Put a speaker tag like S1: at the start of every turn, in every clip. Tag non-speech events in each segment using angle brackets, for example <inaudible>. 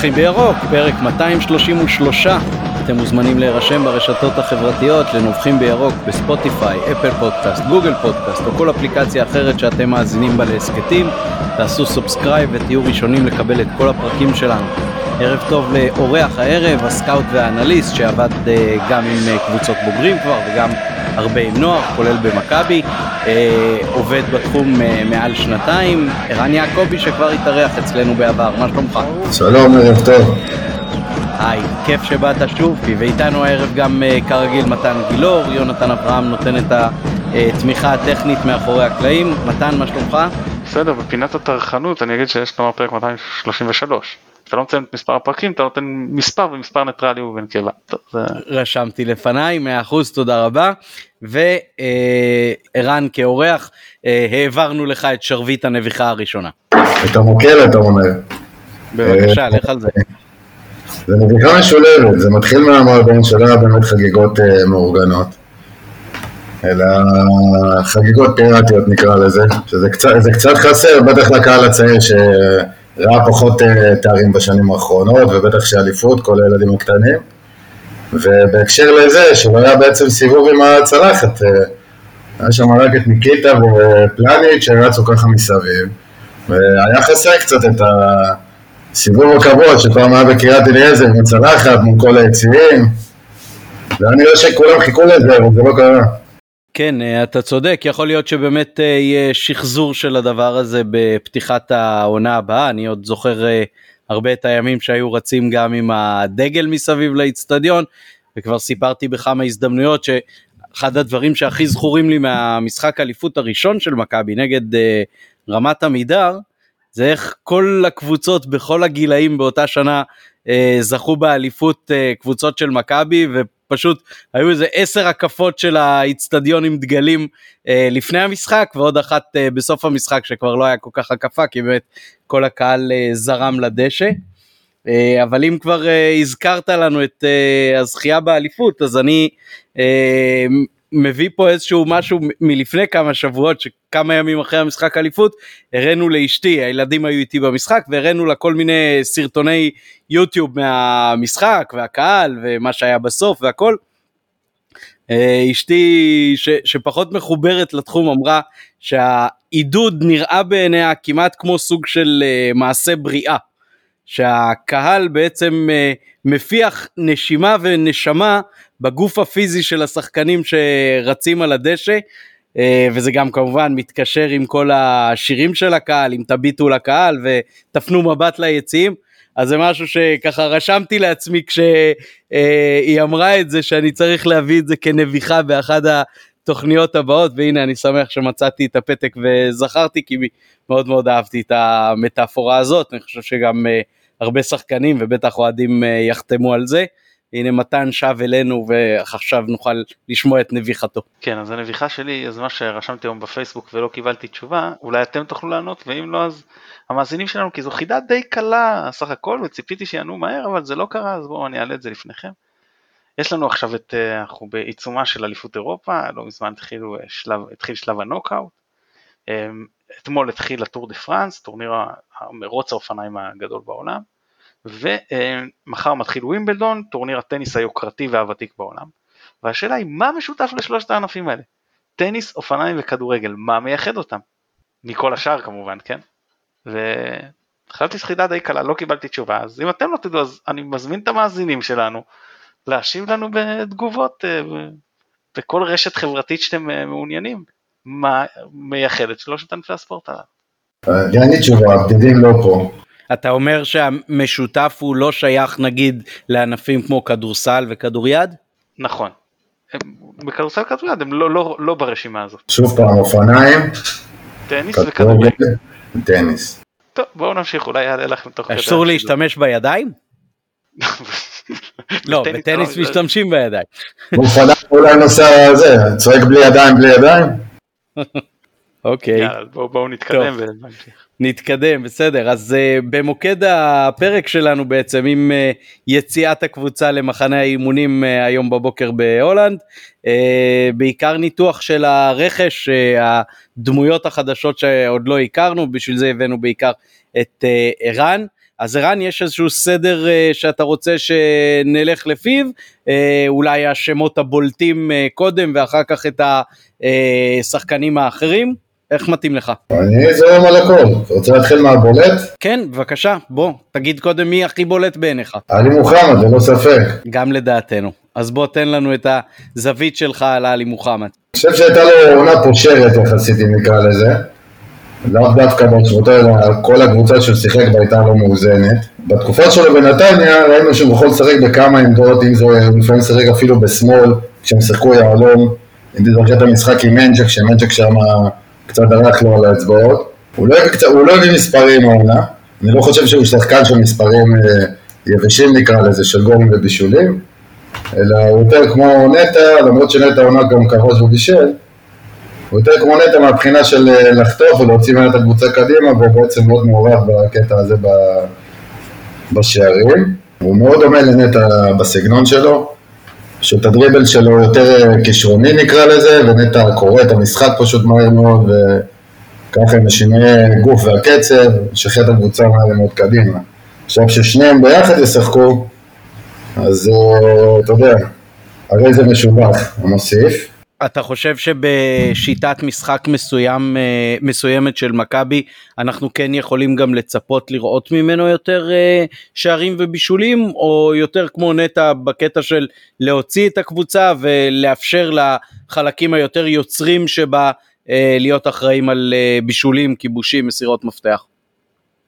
S1: נובחים בירוק, פרק 233. אתם מוזמנים להירשם ברשתות החברתיות לנובחים בירוק בספוטיפיי, אפל פודקאסט, גוגל פודקאסט או כל אפליקציה אחרת שאתם מאזינים בה להסכתים. תעשו subscribe ותהיו ראשונים לקבל את כל הפרקים שלנו. ערב טוב לאורח הערב, הסקאוט והאנליסט שעבד אה, גם עם אה, קבוצות בוגרים כבר וגם הרבה עם נוער, כולל במכבי, אה, עובד בתחום אה, מעל שנתיים, ערן יעקבי שכבר התארח אצלנו בעבר, מה שלומך?
S2: שלום, ערב טוב.
S1: היי, כיף שבאת שוב, ואיתנו הערב גם אה, כרגיל מתן גילאור, יונתן אברהם נותן את התמיכה הטכנית מאחורי הקלעים, מתן, מה שלומך?
S3: בסדר, בפינת הטרחנות אני אגיד שיש כלומר פרק 233. אתה לא נותן את מספר הפרקים, אתה נותן מספר ומספר ניטרלי ובין קבע. זה...
S1: רשמתי לפניי, 100% תודה רבה. וערן כאורח, אה, העברנו לך את שרביט הנביחה הראשונה.
S2: את המוקל אתה אומר.
S1: בבקשה, לך על זה.
S2: זה נביחה משולבת, זה מתחיל מהמועדון שלה באמת חגיגות אה, מאורגנות. אלא חגיגות פיראטיות נקרא לזה, שזה קצת, זה קצת חסר, בטח לקהל הצעיר שראה פחות אה, תארים בשנים האחרונות, ובטח שאליפות, כל הילדים הקטנים. ובהקשר לזה, שלא היה בעצם סיבוב עם הצלחת, אה, היה שם רק את ניקיטה ופלניץ' שרצו ככה מסביב, והיה חסר קצת את הסיבוב הקבוע שפעם היה בקריית אליעזר עם הצלחת מול כל היציעים, והיה נראה שכולם חיכו לזה, אבל זה לא קרה.
S1: כן, אה, אתה צודק, יכול להיות שבאמת אה, יהיה שחזור של הדבר הזה בפתיחת העונה הבאה, אני עוד זוכר אה, הרבה את הימים שהיו רצים גם עם הדגל מסביב לאיצטדיון, וכבר סיפרתי בכמה הזדמנויות שאחד הדברים שהכי זכורים לי מהמשחק אליפות הראשון של מכבי נגד רמת עמידר, זה איך כל הקבוצות בכל הגילאים באותה שנה זכו באליפות קבוצות של מכבי, פשוט היו איזה עשר הקפות של האיצטדיון עם דגלים אה, לפני המשחק ועוד אחת אה, בסוף המשחק שכבר לא היה כל כך הקפה כי באמת כל הקהל אה, זרם לדשא. אה, אבל אם כבר אה, הזכרת לנו את אה, הזכייה באליפות אז אני אה, מביא פה איזשהו משהו מלפני כמה שבועות שכמה ימים אחרי המשחק אליפות הראינו לאשתי הילדים היו איתי במשחק והראינו לה כל מיני סרטוני יוטיוב מהמשחק והקהל ומה שהיה בסוף והכל. אה, אשתי ש, שפחות מחוברת לתחום אמרה שהעידוד נראה בעיניה כמעט כמו סוג של uh, מעשה בריאה. שהקהל בעצם uh, מפיח נשימה ונשמה בגוף הפיזי של השחקנים שרצים על הדשא, אה, וזה גם כמובן מתקשר עם כל השירים של הקהל, אם תביטו לקהל ותפנו מבט ליציעים. אז זה משהו שככה רשמתי לעצמי כשהיא אמרה את זה, שאני צריך להביא את זה כנביחה באחד התוכניות הבאות, והנה אני שמח שמצאתי את הפתק וזכרתי, כי מאוד מאוד אהבתי את המטאפורה הזאת, אני חושב שגם אה, הרבה שחקנים ובטח אוהדים אה, יחתמו על זה. הנה מתן שב אלינו ועכשיו נוכל לשמוע את נביחתו.
S3: כן אז הנביחה שלי אז מה שרשמתי היום בפייסבוק ולא קיבלתי תשובה אולי אתם תוכלו לענות ואם לא אז המאזינים שלנו כי זו חידה די קלה סך הכל וציפיתי שיענו מהר אבל זה לא קרה אז בואו אני אעלה את זה לפניכם. יש לנו עכשיו את אה, אנחנו בעיצומה של אליפות אירופה לא מזמן התחילו אה, שלב התחיל שלב הנוקאוט. אמ, אתמול התחיל הטור דה פרנס טורניר המרוץ האופניים הגדול בעולם. ומחר מתחיל ווימבלדון, טורניר הטניס היוקרתי והוותיק בעולם. והשאלה היא, מה משותף לשלושת הענפים האלה? טניס, אופניים וכדורגל, מה מייחד אותם? מכל השאר כמובן, כן? וחשבתי שחידה די קלה, לא קיבלתי תשובה, אז אם אתם לא תדעו, אז אני מזמין את המאזינים שלנו להשיב לנו בתגובות אה, בכל רשת חברתית שאתם אה, מעוניינים, מה מייחד את שלושת ענפי הספורט הללו.
S2: אין לי תשובה, הבדידים לא פה.
S1: אתה אומר שהמשותף הוא לא שייך נגיד לענפים כמו כדורסל וכדוריד?
S3: נכון. בכדורסל וכדוריד הם לא, לא, לא ברשימה הזאת.
S2: שוב פעם אופניים.
S3: טניס וכדורגל.
S2: טניס.
S3: טוב בואו נמשיך אולי יעלה לכם תוך
S1: כדי. אסור להשתמש בידיים? <laughs> לא, בטניס משתמשים בידיים.
S2: באופניים אולי נוסע זה, צועק בלי ידיים בלי ידיים. <laughs>
S1: אוקיי.
S3: יאללה בואו נתקדם ונמשיך.
S1: נתקדם, בסדר. אז uh, במוקד הפרק שלנו בעצם עם uh, יציאת הקבוצה למחנה האימונים uh, היום בבוקר בהולנד, uh, בעיקר ניתוח של הרכש, uh, הדמויות החדשות שעוד לא הכרנו, בשביל זה הבאנו בעיקר את uh, ערן. אז ערן, יש איזשהו סדר uh, שאתה רוצה שנלך לפיו, uh, אולי השמות הבולטים uh, קודם ואחר כך את השחקנים האחרים? איך מתאים לך?
S2: אני זורם על הכל. אתה רוצה להתחיל מהבולט?
S1: כן, בבקשה, בוא, תגיד קודם מי הכי בולט בעיניך.
S2: עלי מוחמד, ללא ספק.
S1: גם לדעתנו. אז בוא תן לנו את הזווית שלך על עלי מוחמד.
S2: אני חושב שהייתה לו עונה פושרת יחסית, אם נקרא לזה. לאו דווקא באשמתו, אלא כל הקבוצה שהוא שיחק בה הייתה לא מאוזנת. בתקופה שלו בנתניה ראינו שהוא יכול לשחק בכמה עמדות, אם זה לפעמים לשחק אפילו בשמאל, כשהם שיחקו יהלום. אם תזכר את המשחק עם מנג'ק, שמנג'ק שם קצת דרך לו על האצבעות. הוא לא הוא לא מספרים העונה, אני לא חושב שהוא שחקן של מספרים אה, יבשים נקרא לזה, של גולים ובישולים, אלא הוא יותר כמו נטע, למרות שנטע עונה גם כרוז ובישל, הוא יותר כמו נטע מהבחינה של אה, לחטוף ולהוציא ממנו את הקבוצה קדימה, והוא בעצם מאוד מעורב בקטע הזה בשערים. הוא מאוד דומה לנטע בסגנון שלו, פשוט הדריבל שלו יותר אה, כישרוני נקרא לזה, ונטע קורא את המשחק פשוט מהר מאוד, וככה עם השינויי גוף והקצב, את הקבוצה מהר מאוד קדימה. עכשיו כששניהם ביחד ישחקו, אז אה, אתה יודע, הרי זה משובח, הוא מוסיף.
S1: אתה חושב שבשיטת משחק מסוים, אה, מסוימת של מכבי אנחנו כן יכולים גם לצפות לראות ממנו יותר אה, שערים ובישולים או יותר כמו נטע בקטע של להוציא את הקבוצה ולאפשר לחלקים היותר יוצרים שבה אה, להיות אחראים על בישולים, כיבושים, מסירות מפתח?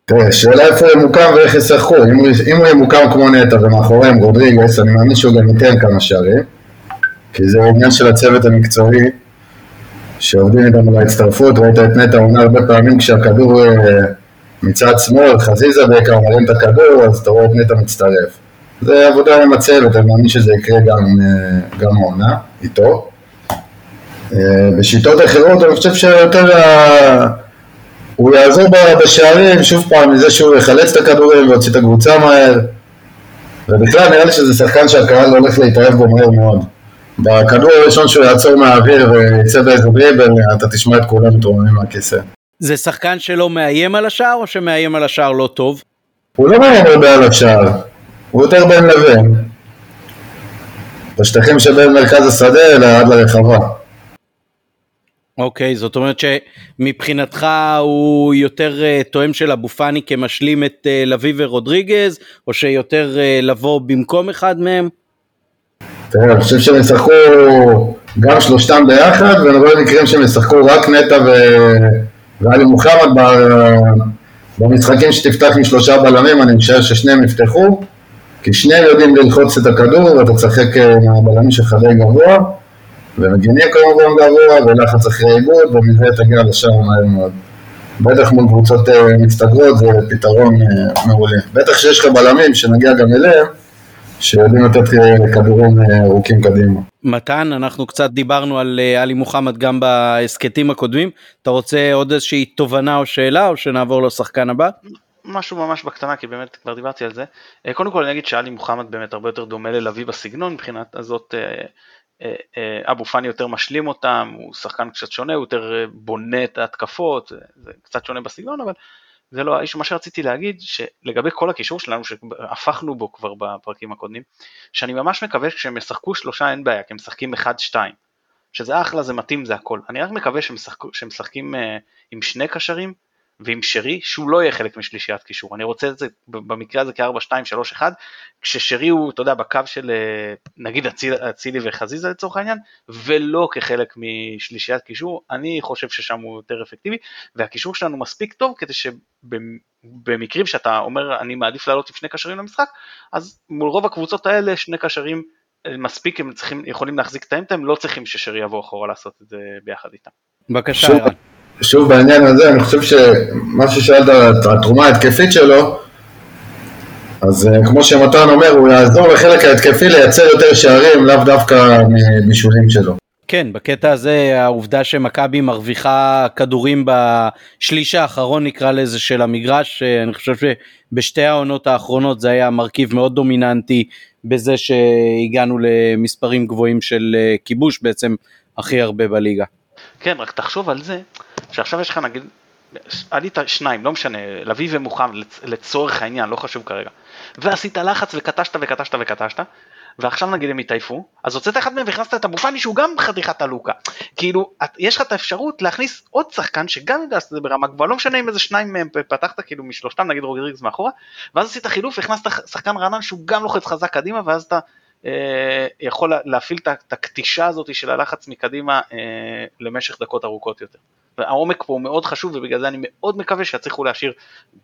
S2: תראה, שאלה איפה הוא ימוקם ואיך ישחקו, אם הוא, ימוקם כמו נטע ומאחוריהם רודריגס, אני מאמין שהוא גם ייתן כמה שערים. כי זה עניין של הצוות המקצועי שעובדים איתם על ההצטרפות, ראית את נטע עונה הרבה פעמים כשהכדור אה, מצד שמאל, חזיזה בעיקר מרים את הכדור, אז אתה רואה את נטע מצטרף. זה עבודה עם הצוות, אני מאמין שזה יקרה גם, אה, גם העונה, איתו. אה, בשיטות אחרות אני חושב שיותר הוא יעזור בשערים, שוב פעם, מזה שהוא יחלץ את הכדורים ויוציא את הקבוצה מהר. ובכלל נראה לי שזה שחקן שהקהל הולך להתאהב בו מהר מאוד. בכדור הראשון שהוא יעצור מהאוויר ויצא באיזה דריבל, אתה תשמע את כולם מתרוממים מהכיסא.
S1: זה שחקן שלא מאיים על השער או שמאיים על השער לא טוב?
S2: הוא לא מאיים הרבה על השער, הוא יותר בין לבין. בשטחים שבין מרכז השדה אלא עד לרחבה.
S1: אוקיי, okay, זאת אומרת שמבחינתך הוא יותר uh, תואם של אבו פאני כמשלים את uh, לביא ורודריגז, או שיותר uh, לבוא במקום אחד מהם?
S2: תראה, אני חושב שהם ישחקו גם שלושתם ביחד, ואני רואה מקרים שהם ישחקו רק נטע ו... ואלי מוחמד במשחקים שתפתח עם שלושה בלמים, אני משער ששניהם יפתחו, כי שניהם יודעים ללחוץ את הכדור, ואתה תשחק אה, עם הבלמים שלך די גבוה, ומגינים כמובן גבוה, ולחץ אחרי עיבוד, ומזה תגיע לשער מהר מאוד. בטח מול קבוצות אה, מצטגרות זה פתרון אה, מעולה. בטח שיש לך בלמים שנגיע גם אליהם, שיודעים לתת כדורים אה, ארוכים קדימה.
S1: מתן, אנחנו קצת דיברנו על אה, עלי מוחמד גם בהסכתים הקודמים, אתה רוצה עוד איזושהי תובנה או שאלה או שנעבור לשחקן הבא?
S3: משהו ממש בקטנה כי באמת כבר דיברתי על זה. אה, קודם כל אני אגיד שעלי מוחמד באמת הרבה יותר דומה ללוי בסגנון מבחינת הזאת אבו פאני יותר משלים אותם, הוא שחקן קצת שונה, הוא יותר בונה את ההתקפות, זה קצת שונה בסגנון אבל זה לא האיש, מה שרציתי להגיד, שלגבי כל הקישור שלנו, שהפכנו בו כבר בפרקים הקודמים, שאני ממש מקווה שכשהם ישחקו שלושה אין בעיה, כי הם משחקים אחד שתיים, שזה אחלה, זה מתאים, זה הכל. אני רק מקווה שהם משחקים אה, עם שני קשרים, ועם שרי, שהוא לא יהיה חלק משלישיית קישור. אני רוצה את זה במקרה הזה כ-4, 2, 3, 1, כששרי הוא, אתה יודע, בקו של אה, נגיד אצילי וחזיזה לצורך העניין, ולא כחלק משלישיית קישור, אני חושב ששם הוא יותר אפקטיבי, והקישור שלנו מספיק טוב כדי שבמקרים שאתה אומר אני מעדיף לעלות עם שני קשרים למשחק, אז מול רוב הקבוצות האלה שני קשרים אה, מספיק, הם צריכים, יכולים להחזיק את האמצע, הם לא צריכים ששרי יבוא אחורה לעשות את זה ביחד איתם.
S1: בבקשה.
S2: שוב בעניין הזה, אני חושב שמה ששאלת על התרומה ההתקפית שלו, אז אה, כמו שמתן אומר, הוא יעזור לחלק ההתקפי לייצר יותר שערים, לאו דווקא מבישולים שלו.
S1: כן, בקטע הזה העובדה שמכבי מרוויחה כדורים בשליש האחרון נקרא לזה של המגרש, אה, אני חושב שבשתי העונות האחרונות זה היה מרכיב מאוד דומיננטי בזה שהגענו למספרים גבוהים של אה, כיבוש בעצם הכי הרבה בליגה.
S3: כן, רק תחשוב על זה שעכשיו יש לך נגיד עלית שניים, לא משנה, לביא ומוחמד לצורך העניין, לא חשוב כרגע, ועשית לחץ וקטשת וקטשת וקטשת, ועכשיו נגיד הם התעייפו, אז הוצאת אחד מהם והכנסת את אבו פאני שהוא גם חתיכת עלוקה. כאילו, יש לך את האפשרות להכניס עוד שחקן שגם יודע לעשות את זה ברמה גבוהה, לא משנה אם איזה שניים מהם פתחת כאילו משלושתם, נגיד רודריגס מאחורה, ואז עשית חילוף, הכנסת שחקן רענן שהוא גם לוחץ חזק קדימה, ואז אתה אה, יכול להפעיל את הקטישה הזאת של הלחץ מקדימה אה, למשך דקות ארוכות יותר. העומק פה מאוד חשוב ובגלל זה אני מאוד מקווה שיצליחו להשאיר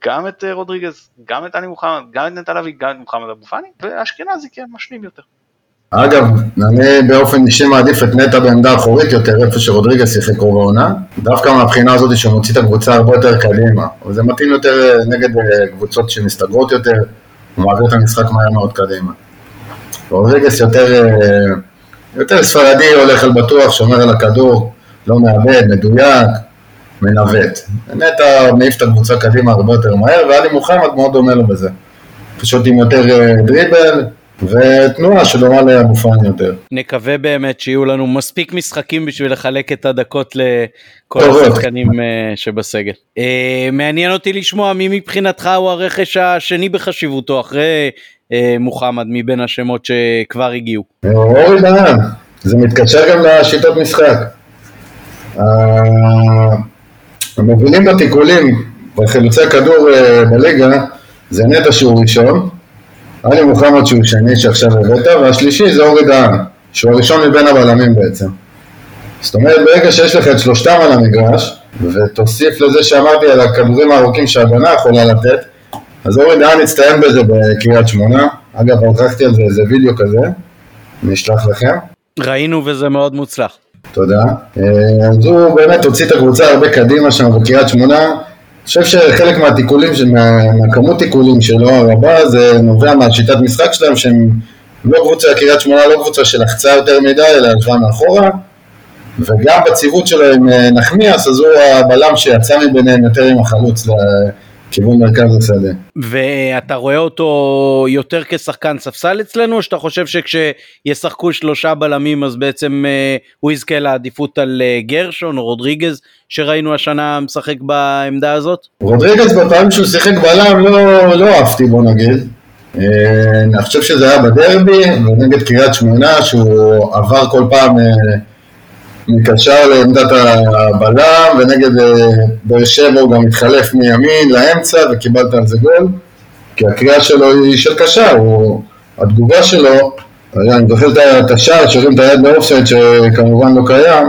S3: גם את אה, רודריגז, גם את עלי מוחמד, גם את נטע לביא, גם את מוחמד אבו פאני, ואשכנזי כן משלים יותר.
S2: אגב, אני באופן אישי מעדיף את נטע בעמדה אחורית יותר, איפה שרודריגז שיחק רוב העונה, דווקא מהבחינה הזאת שהוא מוציא את הקבוצה הרבה יותר קדימה, וזה מתאים יותר נגד קבוצות שמסתגרות יותר, הוא מעביר את המשחק מהר מאוד קדימה. רודריגס יותר, אה, יותר ספרדי, הולך על בטוח, שומר על הכדור, לא מאבד, מדויק, מנווט. נטע מעיף את הקבוצה קדימה הרבה יותר מהר, ואלי מוחמד מאוד דומה לו בזה. פשוט עם יותר אה, דריבל, ותנועה שדומה לאבו פאני יותר.
S1: נקווה באמת שיהיו לנו מספיק משחקים בשביל לחלק את הדקות לכל השחקנים אה, שבסגל. מעניין אותי לשמוע מי מבחינתך הוא הרכש השני בחשיבותו אחרי אה, מוחמד מבין השמות שכבר הגיעו?
S2: אורי דהן, זה מתקשר גם לשיטות משחק. המובילים בתיקולים בחילוצי הכדור אה, בליגה זה נטע שהוא ראשון, עלי מוחמד שהוא שני שעכשיו הבאת, והשלישי זה אורי דהן, שהוא הראשון מבין הבלמים בעצם. זאת אומרת, ברגע שיש לך את שלושתם על המגרש, ותוסיף לזה שאמרתי על הכדורים הארוכים שההגנה יכולה לתת, אז אורי דהן הצטיין בזה בקריית שמונה, אגב ערכתי על זה איזה וידאו כזה, אני אשלח לכם.
S1: ראינו וזה מאוד מוצלח.
S2: תודה. אה, אז הוא באמת הוציא את הקבוצה הרבה קדימה שם בקריית שמונה. אני חושב שחלק מהתיקולים, מהכמות תיקולים שלו הרבה, זה נובע מהשיטת משחק שלהם, שהם לא קבוצה, קריית שמונה לא קבוצה שלחצה יותר מדי, אלא ישבה מאחורה. וגם בציוות שלו עם אה, נחמיאס, אז הוא הבלם שיצא מביניהם יותר עם החלוץ כיוון מרכז השדה.
S1: ואתה רואה אותו יותר כשחקן ספסל אצלנו, או שאתה חושב שכשישחקו שלושה בלמים אז בעצם אה, הוא יזכה לעדיפות על אה, גרשון או רודריגז שראינו השנה משחק בעמדה הזאת?
S2: רודריגז בפעמים שהוא שיחק בלם לא, לא אהבתי בוא נגיד. אה, אני חושב שזה היה בדרבי, ונגד קריית שמונה שהוא עבר כל פעם אה, מקשר לעמדת הבלם, ונגד אה, באר שבע הוא גם התחלף מימין לאמצע וקיבלת על זה גול, כי הקריאה שלו היא של קשר, הוא, התגובה שלו, אני זוכר את השער שהרים את היד באופסייד שכמובן לא קיים,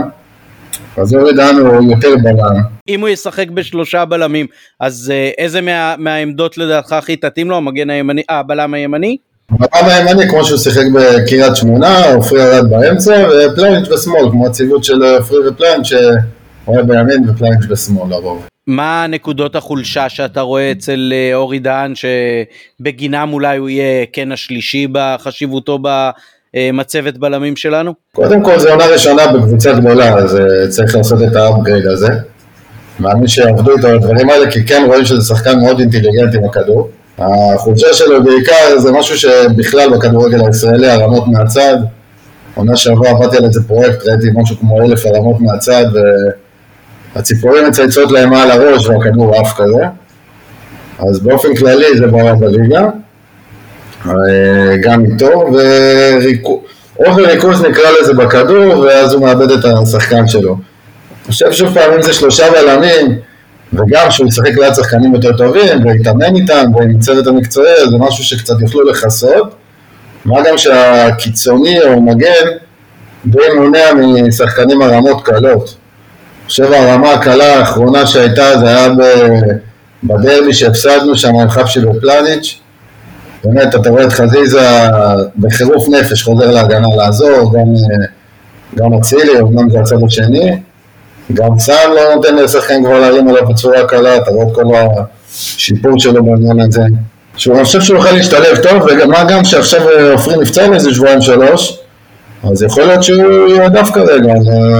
S2: אז אורי דהן הוא יותר בלם.
S1: אם הוא ישחק בשלושה בלמים, אז אה, איזה מה, מהעמדות לדעתך הכי תתאים לו, המגן הימני, אה, הבלם הימני?
S2: בקו הימני כמו שהוא שיחק בקריית שמונה, עופרי ירד באמצע, ופלניץ' בשמאל, כמו הציוות של עופרי ופלניץ' שהוא היה בימין ופלניץ' בשמאל לרוב.
S1: מה נקודות החולשה שאתה רואה אצל אה, אורי דהן שבגינם אולי הוא יהיה כן השלישי בחשיבותו במצבת בלמים שלנו?
S2: קודם כל זו עונה ראשונה בקבוצה גדולה, אז אה, צריך לעשות את ה upgrade הזה. מאמין שיעבדו איתו על הדברים האלה, כי כן רואים שזה שחקן מאוד אינטליגנטי עם הכדור. החולשה שלו בעיקר זה משהו שבכלל בכדורגל הישראלי, הרמות מהצד. עונה שעברה עבדתי על איזה פרויקט, ראיתי משהו כמו אלף הרמות מהצד והציפורים מצייצות להם מעל הראש והכדור עף כזה. אז באופן כללי זה בעיה בליגה, גם איתו, ואובר ריכוז נקרא לזה בכדור, ואז הוא מאבד את השחקן שלו. אני חושב שוב פעם, אם זה שלושה בלמים, וגם שהוא ישחק ליד שחקנים יותר טובים, ויתאמן איתם, ועם צוות המקצועי, זה משהו שקצת יוכלו לכסות. מה גם שהקיצוני או מגן די מונע משחקנים הרמות קלות. חושב הרמה הקלה האחרונה שהייתה זה היה בדרבי שהפסדנו שם עם חפשי ופלניץ'. באמת, אתה רואה את חזיזה בחירוף נפש חוזר להגנה לעזור, גם, גם אצילי, אמנם זה הצד השני. גם צה"ל לא נותן לשחקן כבר להרים עליו בצורה קלה, אתה רואה את כל השיפור שלו בעניין הזה. שהוא, אני חושב שהוא יכול להשתלב טוב, ומה גם שעכשיו עופרי נפצע לאיזה שבועיים שלוש, אז יכול להיות שהוא יועדף כרגע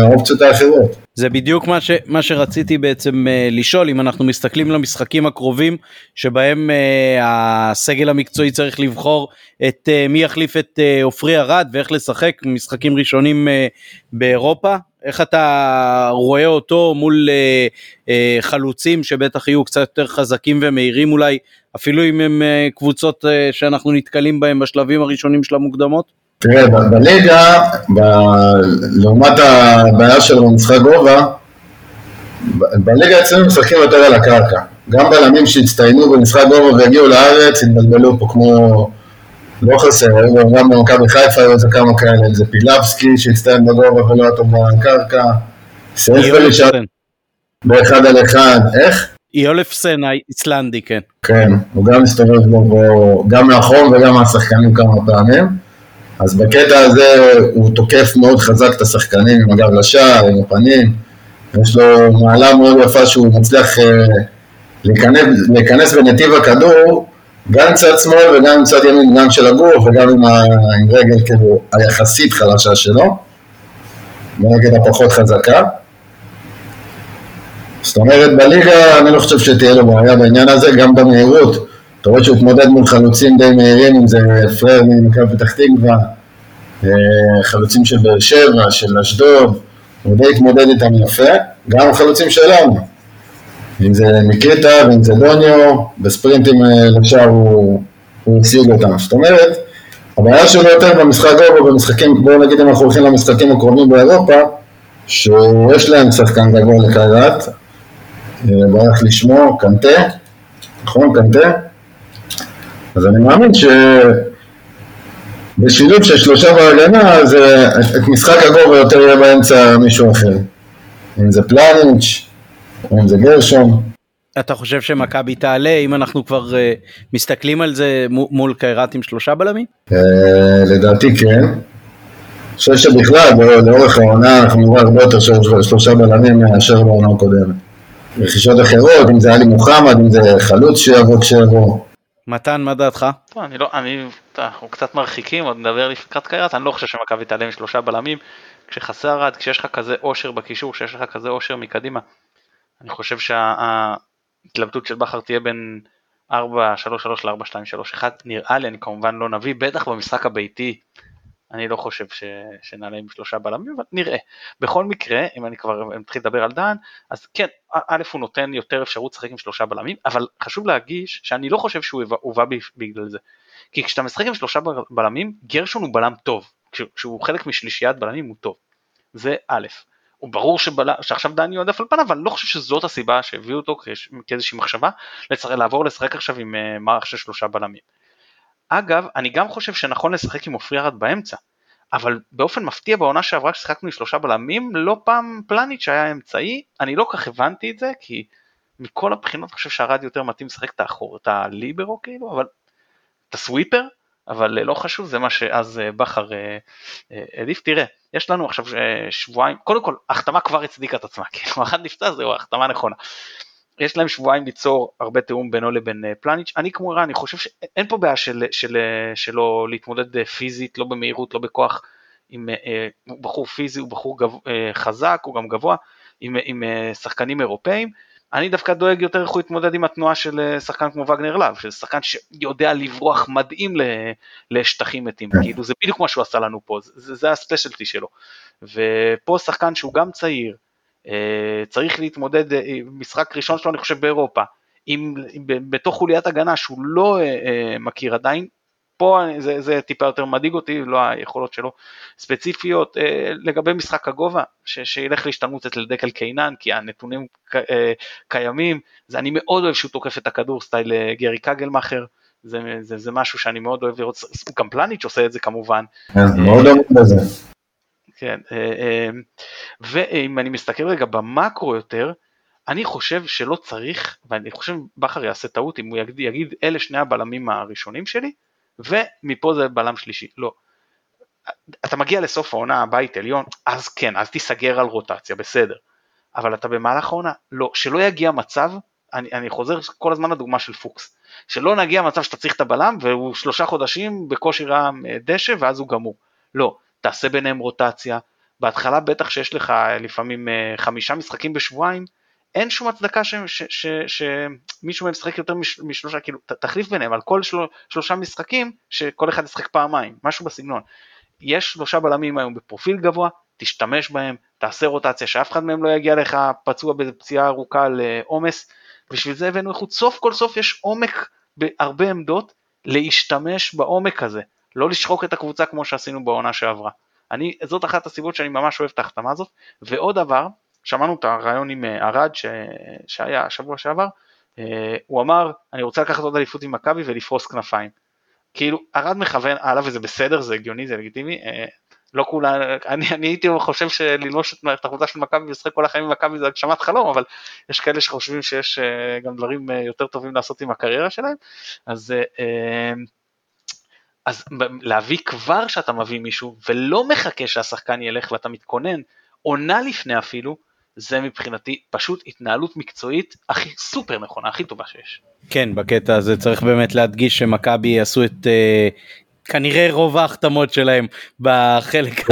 S2: האופציות האחרות.
S1: זה בדיוק מה, ש, מה שרציתי בעצם uh, לשאול, אם אנחנו מסתכלים למשחקים הקרובים, שבהם uh, הסגל המקצועי צריך לבחור את uh, מי יחליף את עופרי uh, ארד ואיך לשחק, משחקים ראשונים uh, באירופה, איך אתה רואה אותו מול אה, אה, חלוצים שבטח יהיו קצת יותר חזקים ומהירים אולי, אפילו אם הם אה, קבוצות אה, שאנחנו נתקלים בהם בשלבים הראשונים של המוקדמות?
S2: תראה, בליגה, ב- לעומת הבעיה שלו במשחק גובה, בליגה אצלנו משחקים יותר על הקרקע. גם בלמים שהצטיינו במשחק גובה והגיעו לארץ, התבלבלו פה כמו... לא חסר, היו גם במכבי חיפה היו איזה כמה כאלה, איזה פילבסקי שהצטיין בגובה ולא היה טוב בקרקע.
S1: יולפסן.
S2: באחד על אחד, איך?
S1: יולפסן האיסלנדי, כן.
S2: כן, הוא גם מסתובב בו, בו גם מאחור וגם מהשחקנים כמה פעמים. אז בקטע הזה הוא תוקף מאוד חזק את השחקנים עם הגב לשער, עם הפנים. יש לו מעלה מאוד יפה שהוא מצליח אה, להיכנס, להיכנס בנתיב הכדור, גם מצד שמאל וגם מצד ימין, גם של הגוף וגם עם, ה, עם רגל כאילו היחסית חלשה שלו, ונגד הפחות חזקה. זאת אומרת, בליגה אני לא חושב שתהיה לו בעיה בעניין הזה, גם במהירות. אתה רואה שהוא התמודד מול חלוצים די מהירים, אם זה פרר ממכבי פתח תקווה, אה, חלוצים של באר שבע, של אשדוד, הוא די התמודד איתם יפה, גם החלוצים שלנו. אם זה ניקיטה ואם זה דוניו, בספרינטים אה, לשער הוא, הוא השיג אותם. זאת אומרת, הבעיה שלו יותר במשחק גובה, במשחקים, בואו נגיד אם אנחנו הולכים למשחקים הקרובים באירופה, שיש להם שחקן גבוה לקיירת, אה, ברח לשמו, קנטה, נכון, קנטה? אז אני מאמין שבשילוב של שלושה בהגנה, אז את משחק הגובה יותר יהיה באמצע מישהו אחר. אם זה פלניץ', אם זה גרשון.
S1: אתה חושב שמכבי תעלה אם אנחנו כבר אה, מסתכלים על זה מו- מול קיירת עם שלושה בלמים?
S2: אה, לדעתי כן. אני חושב שבכלל, לא- לאורך העונה אנחנו נראה הרבה יותר של- שלושה בלמים מאשר בעונה הקודמת. רכישות אחרות, אם זה עלי מוחמד, אם זה חלוץ שיבוא כשיבוא.
S1: מתן, מה דעתך?
S3: טוב, אני לא, אני, אנחנו קצת מרחיקים, עוד נדבר לקראת קיירת, אני לא חושב שמכבי תעלה עם שלושה בלמים, כשחסר רד, כשיש לך כזה אושר בקישור, כשיש לך כזה אושר מקדימה, אני חושב שההתלבטות של בכר תהיה בין 4-3-3 ל-4-2-3-1, נראה לי, אני כמובן לא נביא, בטח במשחק הביתי, אני לא חושב ש... שנעלה עם שלושה בלמים, אבל נראה. בכל מקרה, אם אני כבר מתחיל לדבר על דן, אז כן, א' הוא נותן יותר אפשרות לשחק עם שלושה בלמים, אבל חשוב להגיש שאני לא חושב שהוא הובא- בגלל זה. כי כשאתה משחק עם שלושה בל- בלמים, גרשון הוא בלם טוב. כש- כשהוא חלק משלישיית בלמים הוא טוב. זה א'. הוא ברור שבל... שעכשיו דן יועדף על פניו, אבל אני לא חושב שזאת הסיבה שהביאו אותו כאיזושהי מחשבה לצח... לעבור לשחק עכשיו עם uh, מערך של שלושה בלמים. אגב, אני גם חושב שנכון לשחק עם עופרי ארד באמצע, אבל באופן מפתיע בעונה שעברה כששיחקנו עם שלושה בלמים, לא פעם פלניץ' היה אמצעי, אני לא כך הבנתי את זה, כי מכל הבחינות אני חושב שהרד יותר מתאים לשחק את האחור, את הליברו כאילו, אבל את הסוויפר, אבל אה, לא חשוב, זה מה שאז אה, בכר אה, העדיף. תראה, יש לנו עכשיו שבועיים, קודם כל, ההחתמה כבר הצדיקה את עצמה, <laughs> כאילו, אחד נפצע, זהו, ההחתמה נכונה. יש להם שבועיים ליצור הרבה תיאום בינו לבין פלניץ', אני כמו ערן, אני חושב שאין פה בעיה של, של, שלו להתמודד פיזית, לא במהירות, לא בכוח, עם הוא בחור פיזי, הוא בחור גב, חזק, הוא גם גבוה, עם, עם שחקנים אירופאים, אני דווקא דואג יותר איך הוא יתמודד עם התנועה של אה, שחקן כמו וגנר להב, של שחקן שיודע לברוח מדהים לשטחים מתים, כאילו זה בדיוק מה שהוא עשה לנו פה, זה, זה הספיישלטי שלו. ופה שחקן שהוא גם צעיר, אה, צריך להתמודד, אה, משחק ראשון שלו אני חושב באירופה, עם, עם, בתוך חוליית הגנה שהוא לא מכיר עדיין, פה זה, זה טיפה יותר מדאיג אותי, לא היכולות שלו ספציפיות, אה, לגבי משחק הגובה, ש, שילך להשתלמות אצל דקל קיינן, כי הנתונים ק, אה, קיימים, זה אני מאוד אוהב שהוא תוקף את הכדור סטייל אה, גרי קגלמאכר, זה, זה, זה משהו שאני מאוד אוהב לראות, גם פלניץ' עושה את זה כמובן,
S2: כן, מאוד דומה לזה.
S3: כן, ואם אני מסתכל רגע במקרו יותר, אני חושב שלא צריך, ואני חושב בכר יעשה טעות אם הוא יגיד, יגיד אלה שני הבלמים הראשונים שלי, ומפה זה בלם שלישי, לא. אתה מגיע לסוף העונה בית עליון, אז כן, אז תיסגר על רוטציה, בסדר. אבל אתה במהלך העונה, לא, שלא יגיע מצב, אני, אני חוזר כל הזמן לדוגמה של פוקס, שלא נגיע מצב שאתה צריך את הבלם והוא שלושה חודשים בקושי רם אה, דשא ואז הוא גמור. לא, תעשה ביניהם רוטציה, בהתחלה בטח שיש לך לפעמים אה, חמישה משחקים בשבועיים, אין שום הצדקה שמישהו מהם ישחק יותר מש, משלושה, כאילו ת, תחליף ביניהם על כל של, שלושה משחקים שכל אחד ישחק פעמיים, משהו בסגנון. יש שלושה בלמים היום בפרופיל גבוה, תשתמש בהם, תעשה רוטציה, שאף אחד מהם לא יגיע לך פצוע בפציעה ארוכה לעומס, בשביל זה הבאנו איכות, סוף כל סוף יש עומק בהרבה עמדות להשתמש בעומק הזה, לא לשחוק את הקבוצה כמו שעשינו בעונה שעברה. אני, זאת אחת הסיבות שאני ממש אוהב את ההחתמה הזאת, ועוד דבר, שמענו את הרעיון עם אה, ארד שהיה השבוע שעבר, אה, הוא אמר, אני רוצה לקחת עוד אליפות עם מכבי ולפרוס כנפיים. כאילו, ארד מכוון הלאה וזה בסדר, זה הגיוני, זה לגיטימי, אה, לא כולה, אני, אני הייתי חושב שללמוש את החולצה של מכבי ולשחק כל החיים עם מכבי זה הגשמת חלום, אבל יש כאלה שחושבים שיש גם דברים יותר טובים לעשות עם הקריירה שלהם, אז, אז להביא כבר שאתה מביא מישהו ולא מחכה שהשחקן ילך ואתה מתכונן, עונה לפני אפילו, זה מבחינתי פשוט התנהלות מקצועית הכי סופר נכונה, הכי טובה שיש.
S1: כן, בקטע הזה צריך באמת להדגיש שמכבי עשו את uh, כנראה רוב ההחתמות שלהם בחלק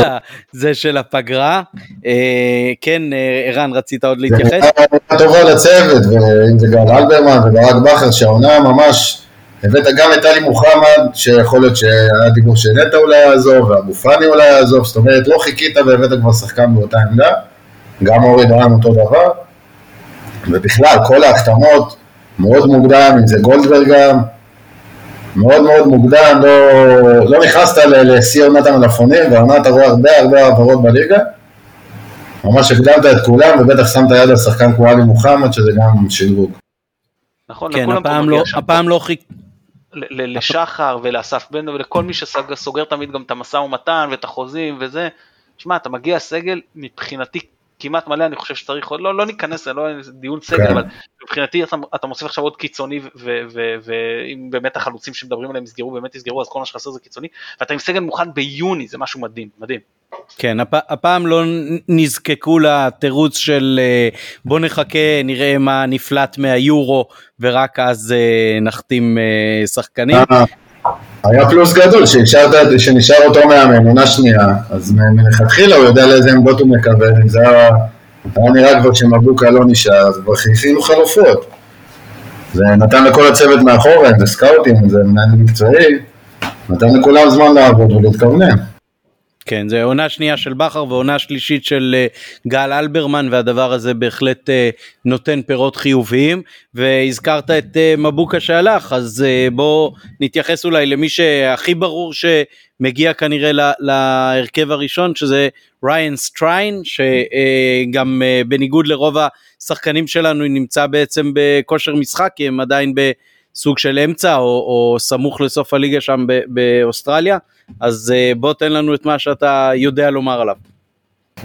S1: הזה של הפגרה. Uh, כן, uh, ערן, רצית עוד להתייחס?
S2: טובה לצוות, ואם זה גל אלברמן וברק בכר, שהעונה ממש... הבאת גם את טלי מוחמד, שיכול להיות שהיה דיבור שנטע אולי יעזוב, ואבו פאני אולי יעזוב, זאת אומרת לא חיכית והבאת כבר שחקן באותה עמדה. גם אורי דהן אותו דבר, ובכלל כל ההחתמות מאוד מוקדם, אם זה גולדברג גם, מאוד מאוד מוקדם, לא, לא נכנסת לשיא עונת המלפונים, והעונה אתה רואה הרבה הרבה העברות בליגה, ממש הקדמת את כולם, ובטח שמת יד על שחקן כמו אלי מוחמד, שזה גם שדרוג.
S3: נכון, כן, הפעם לא, הפעם לא חיכ... לשחר ולאסף בן ולכל מי שסוגר תמיד גם את המשא ומתן ואת החוזים וזה, שמע, אתה מגיע סגל מבחינתי כמעט מלא, אני חושב שצריך עוד, לא, לא ניכנס, לא דיון סגל, כן. אבל מבחינתי אתה, אתה מוסיף עכשיו עוד קיצוני, ואם באמת החלוצים שמדברים עליהם יסגרו, באמת יסגרו, אז כל מה שחסר זה קיצוני, ואתה עם סגל מוכן ביוני, זה משהו מדהים, מדהים.
S1: כן, הפ, הפעם לא נזקקו לתירוץ של אה, בוא נחכה, נראה מה נפלט מהיורו, ורק אז אה, נחתים אה, שחקנים.
S2: היה פלוס גדול, שהשארת, שנשאר אותו מאמן, עונה שנייה, אז מלכתחילה הוא יודע לאיזה עמדות הוא מקבל, אם זה היה, היה נראה כבר שמבוקה לא נשאר, אז כבר הכינו חלופות. זה נתן לכל הצוות מאחורה, אם זה סקאוטים, זה מנהל מקצועי, נתן לכולם זמן לעבוד ולהתכוונן.
S1: כן, זה עונה שנייה של בכר ועונה שלישית של אה, גל אלברמן והדבר הזה בהחלט אה, נותן פירות חיוביים. והזכרת את אה, מבוקה שהלך אז בוא נתייחס אולי למי שהכי ברור שמגיע כנראה להרכב הראשון שזה ריין סטריין שגם בניגוד לרוב השחקנים שלנו נמצא בעצם בכושר משחק כי הם עדיין בסוג של אמצע או, או סמוך לסוף הליגה שם באוסטרליה. אז אה, בוא תן לנו את מה שאתה יודע לומר עליו.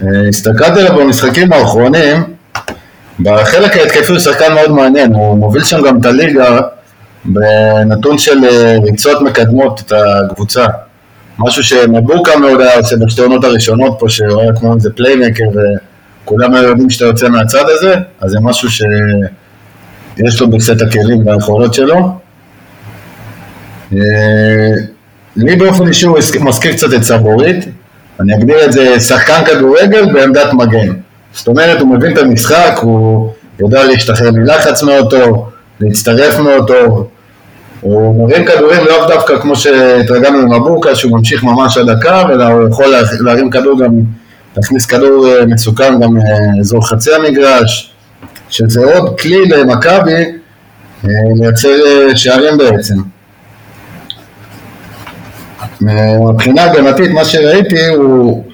S2: אה, הסתכלתי עליו במשחקים האחרונים, בחלק ההתקפי הוא שחקן מאוד מעניין, הוא מוביל שם גם את הליגה בנתון של אה, ריצות מקדמות את הקבוצה. משהו שמבוקה מאוד היה עושה בשתי עונות הראשונות פה, שהוא היה כמו איזה playmaker וכולם היו יודעים שאתה יוצא מהצד הזה, אז זה משהו שיש לו בסט הכלים והיכולות שלו. לי באופן אישי הוא מזכיר קצת את סבורית, אני אגדיר את זה שחקן כדורגל בעמדת מגן. זאת אומרת, הוא מבין את המשחק, הוא יודע להשתחרר מלחץ מאוד טוב, להצטרף מאוד טוב, הוא מרים כדורים לאו דווקא כמו שהתרגלנו עם אבוקה, שהוא ממשיך ממש עד הקו, אלא הוא יכול להרים כדור גם, להכניס כדור אה, מסוכן גם לאזור אה, חצי המגרש, שזה עוד כלי למכבי אה, לייצר שערים בעצם. מבחינה הגנתית, מה שראיתי הוא,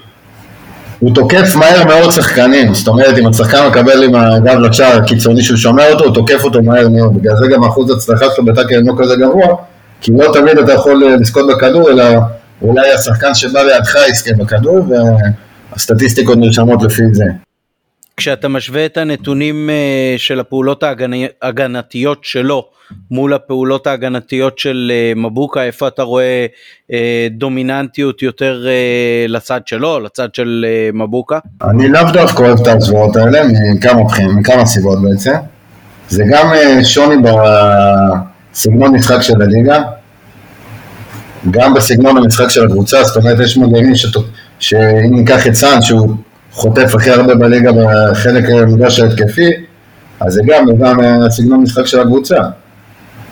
S2: הוא תוקף מהר מאוד שחקנים, זאת אומרת אם השחקן מקבל עם הגב לשער הקיצוני שהוא שומע אותו, הוא תוקף אותו מהר מאוד, בגלל זה גם אחוז הצלחה שלו בטאקר אינו כזה גבוה, כי לא תמיד אתה יכול לזכות בכדור, אלא אולי השחקן שבא לידך יזכה בכדור, והסטטיסטיקות נרשמות לפי זה.
S1: כשאתה משווה את הנתונים אה, של הפעולות ההגנתיות שלו מול הפעולות ההגנתיות של אה, מבוקה, איפה אתה רואה אה, דומיננטיות יותר לצד שלו, לצד של מבוקה?
S2: אני לאו דווקא אוהב את ההשוואות האלה מכמה בחינים, מכמה סיבות בעצם. זה גם שוני בסגנון משחק של הליגה, גם בסגנון המשחק של הקבוצה, זאת אומרת יש מגנים שאם ניקח את סאן שהוא חוטף הכי הרבה בליגה בחלק המגרש ההתקפי, אז זה גם וגם סגנון משחק של הקבוצה.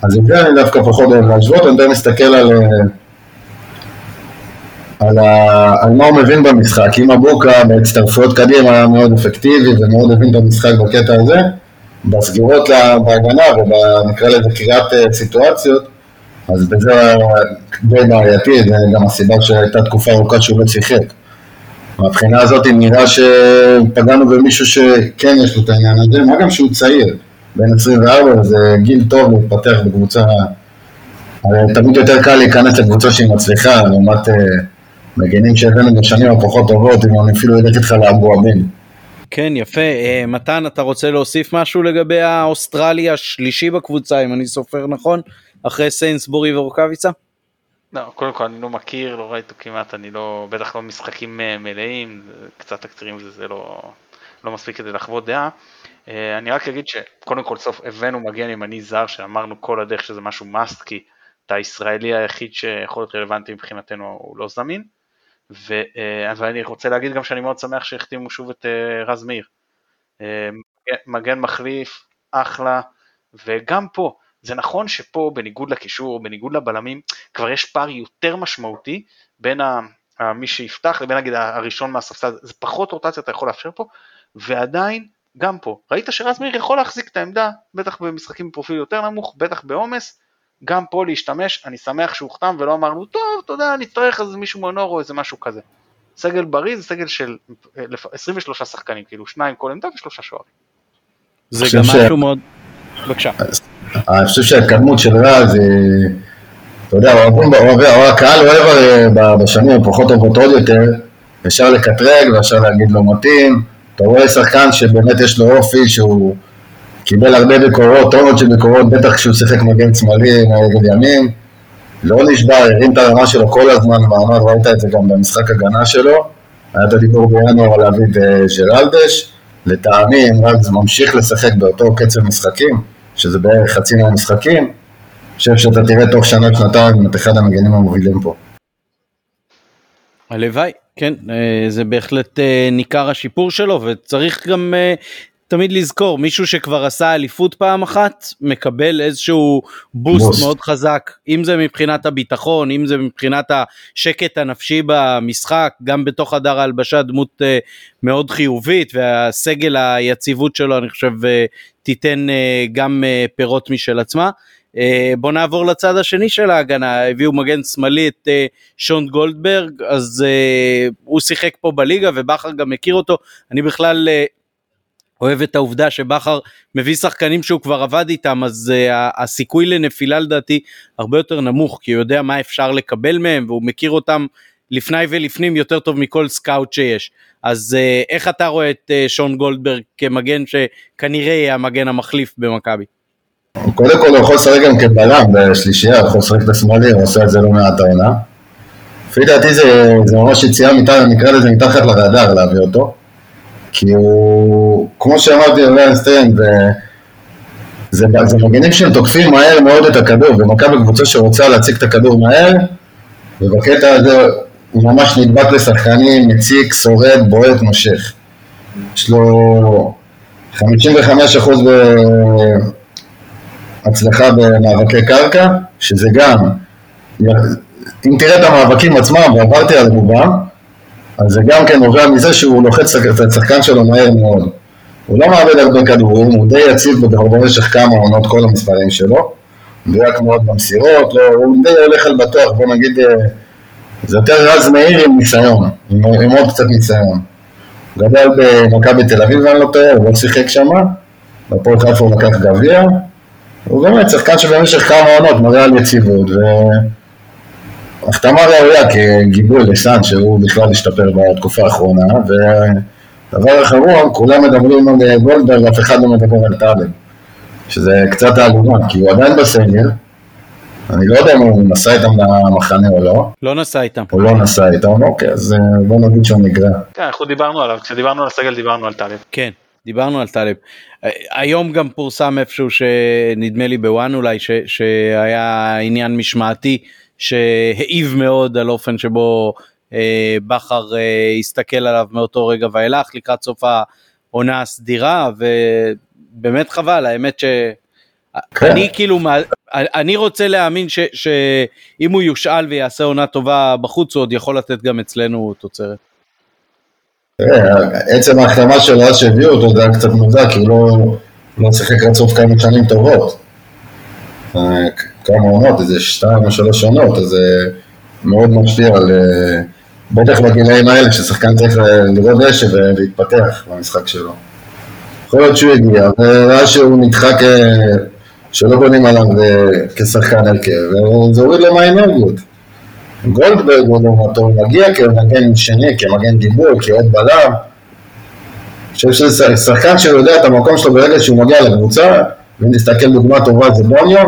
S2: אז את זה אני דווקא פחות אוהב להשוות, אני יותר מסתכל על, על, ה, על מה הוא מבין במשחק. אם אבוקה בהצטרפויות קדימה היה מאוד אפקטיבי ומאוד הבין את המשחק בקטע הזה, בסגירות בהגנה ונקרא לזה קריאת אה, סיטואציות, אז בזה די בעייתי, זה גם הסיבה שהייתה תקופה ארוכה שהוא לא שיחק. מהבחינה הזאת נראה שפגענו במישהו שכן יש לו את העניין הזה, מה גם שהוא צעיר, בן 24, וזה גיל טוב להתפתח בקבוצה, תמיד יותר קל להיכנס לקבוצה שהיא מצליחה, לעומת אה, מגנים שהבאנו בשנים הפחות טובות, אם אני אפילו אלך איתך לאבו עבין.
S1: כן, יפה. אה, מתן, אתה רוצה להוסיף משהו לגבי האוסטרלי השלישי בקבוצה, אם אני סופר נכון, אחרי סיינסבורי ורוקאביצה?
S3: לא, קודם כל אני לא מכיר, לא ראיתי כמעט, אני לא, בטח לא משחקים אה, מלאים, קצת תקצירים וזה זה לא, לא מספיק כדי לחוות דעה. אה, אני רק אגיד שקודם כל סוף הבאנו מגן ימני זר שאמרנו כל הדרך שזה משהו must כי אתה הישראלי היחיד שיכול להיות רלוונטי מבחינתנו הוא לא זמין. ו, אה, ואני רוצה להגיד גם שאני מאוד שמח שהחתימו שוב את רז מאיר. מגן מחליף, אחלה, וגם פה זה נכון שפה בניגוד לקישור, בניגוד לבלמים, כבר יש פער יותר משמעותי בין ה, ה, מי שיפתח לבין נגיד הראשון מהספסל, זה פחות רוטציה אתה יכול לאפשר פה, ועדיין גם פה, ראית שרז מאיר יכול להחזיק את העמדה, בטח במשחקים בפרופיל יותר נמוך, בטח בעומס, גם פה להשתמש, אני שמח שהוא הוחתם ולא אמרנו, טוב, אתה יודע, נצטרך איזה מישהו מנור או איזה משהו כזה. סגל בריא זה סגל של 23 שחקנים, כאילו שניים כל עמדה ושלושה שוערים.
S1: זה גם משהו מאוד... בבקשה.
S2: אני חושב שההתקדמות של רז, אתה יודע, הקהל אוהב בשנים הפחות טובות עוד יותר, אפשר לקטרג ואפשר להגיד לו מתאים, אתה רואה שחקן שבאמת יש לו אופי שהוא קיבל הרבה ביקורות, טונות של ביקורות, בטח כשהוא שיחק מגן שמאלי נגד ימין, לא נשבר, הרים את הרמה שלו כל הזמן, ואמר, ראית את זה גם במשחק הגנה שלו, היה את הדיבור בינואר על להביא את ג'רלדש, לטעמי אם רז ממשיך לשחק באותו קצב משחקים, שזה בערך חצי מהמשחקים, אני חושב שאתה תראה תוך שנה, שנתיים את אחד המגנים המובילים פה.
S1: הלוואי, כן, אה, זה בהחלט אה, ניכר השיפור שלו וצריך גם אה, תמיד לזכור מישהו שכבר עשה אליפות פעם אחת מקבל איזשהו בוסט בוס. מאוד חזק אם זה מבחינת הביטחון אם זה מבחינת השקט הנפשי במשחק גם בתוך חדר ההלבשה דמות מאוד חיובית והסגל היציבות שלו אני חושב תיתן uh, גם uh, פירות משל עצמה. Uh, בוא נעבור לצד השני של ההגנה הביאו מגן שמאלי את שון גולדברג אז הוא שיחק פה בליגה ובכר גם מכיר אותו אני בכלל אוהב את העובדה שבכר מביא שחקנים שהוא כבר עבד איתם אז uh, הסיכוי לנפילה לדעתי הרבה יותר נמוך כי הוא יודע מה אפשר לקבל מהם והוא מכיר אותם לפני ולפנים יותר טוב מכל סקאוט שיש אז uh, איך אתה רואה את uh, שון גולדברג כמגן שכנראה יהיה המגן המחליף במכבי?
S2: קודם כל הוא יכול לשחק גם כבלם בשלישייה, הוא יכול לשחק את השמאלי, הוא עושה את זה לא מעט העונה. לפי דעתי זה, זה ממש יציאה נקרא לזה מתחת לרדאר להביא אותו. כי הוא, כמו שאמרתי על סטיין, זה, זה מגנים שהם תוקפים מהר מאוד את הכדור, ומכבי קבוצה שרוצה להציג את הכדור מהר, ובקטע הזה הוא ממש נדבק לשחקנים, מציק, שורד, בועט, מושך. יש לו 55% בהצלחה במאבקי קרקע, שזה גם, אם תראה את המאבקים עצמם, ועברתי על רובם, אז זה גם כן נובע מזה שהוא לוחץ את השחקן שלו מהר מאוד. הוא לא מאבד הרבה כדורים, הוא די יציב במשך כמה עונות כל המספרים שלו, מדויק מאוד במסירות, לא, הוא די הולך על בטוח, בוא נגיד, אה, זה יותר רז מאיר עם ניסיון, עם, עם עוד קצת ניסיון. גדל במכבי תל אביב, אני לא טועה, הוא לא שיחק שם, בפועל חיפה הוא לקח גביע, הוא באמת שחקן שבמשך כמה עונות מראה על יציבות, ו... החתמה ראויה כגיבוי לסאן שהוא בכלל השתפר בתקופה האחרונה ודבר אחרון, כולם מדברים על גולדברג, אף אחד לא מדבר על טאלב שזה קצת העלומה, כי הוא עדיין בסגל אני לא יודע אם הוא נסע איתם למחנה או לא.
S1: לא נסע איתם.
S2: הוא לא נסע איתם, אוקיי, אז אה, בוא נגיד שהוא נגרע.
S3: כן, אנחנו דיברנו עליו, כשדיברנו על הסגל דיברנו על טלב.
S1: כן, דיברנו על טלב. אה, היום גם פורסם איפשהו שנדמה לי בוואן אולי, ש, שהיה עניין משמעתי שהעיב מאוד על אופן שבו אה, בכר אה, הסתכל עליו מאותו רגע ואילך לקראת סוף העונה הסדירה ובאמת חבל האמת שאני כן. כאילו אני רוצה להאמין שאם הוא יושאל ויעשה עונה טובה בחוץ הוא עוד יכול לתת גם אצלנו תוצרת.
S2: עצם ההחתמה שלו אז שהביאו אותו זה היה קצת מוזר כי הוא לא, לא שיחק רצוף כמה שנים טובות. אה, כמה עונות, איזה שתיים או שלוש עונות, אז זה מאוד משפיע על, אה, בטח בגילאים האלה ששחקן צריך לראות דשא ולהתפתח במשחק שלו. יכול להיות שהוא הגיע, ואז שהוא נדחק שלא בונים עליו כשחקן הרכב, וזה הוריד לו מהאנרגיות. גולדברג הוא לעומתו מגיע כמגן שני, כמגן גיבוי, כעוד בלם. אני חושב שזה שחקן שיודע את המקום שלו ברגע שהוא מגיע לקבוצה, ואם תסתכל דוגמה טובה זה בוניו,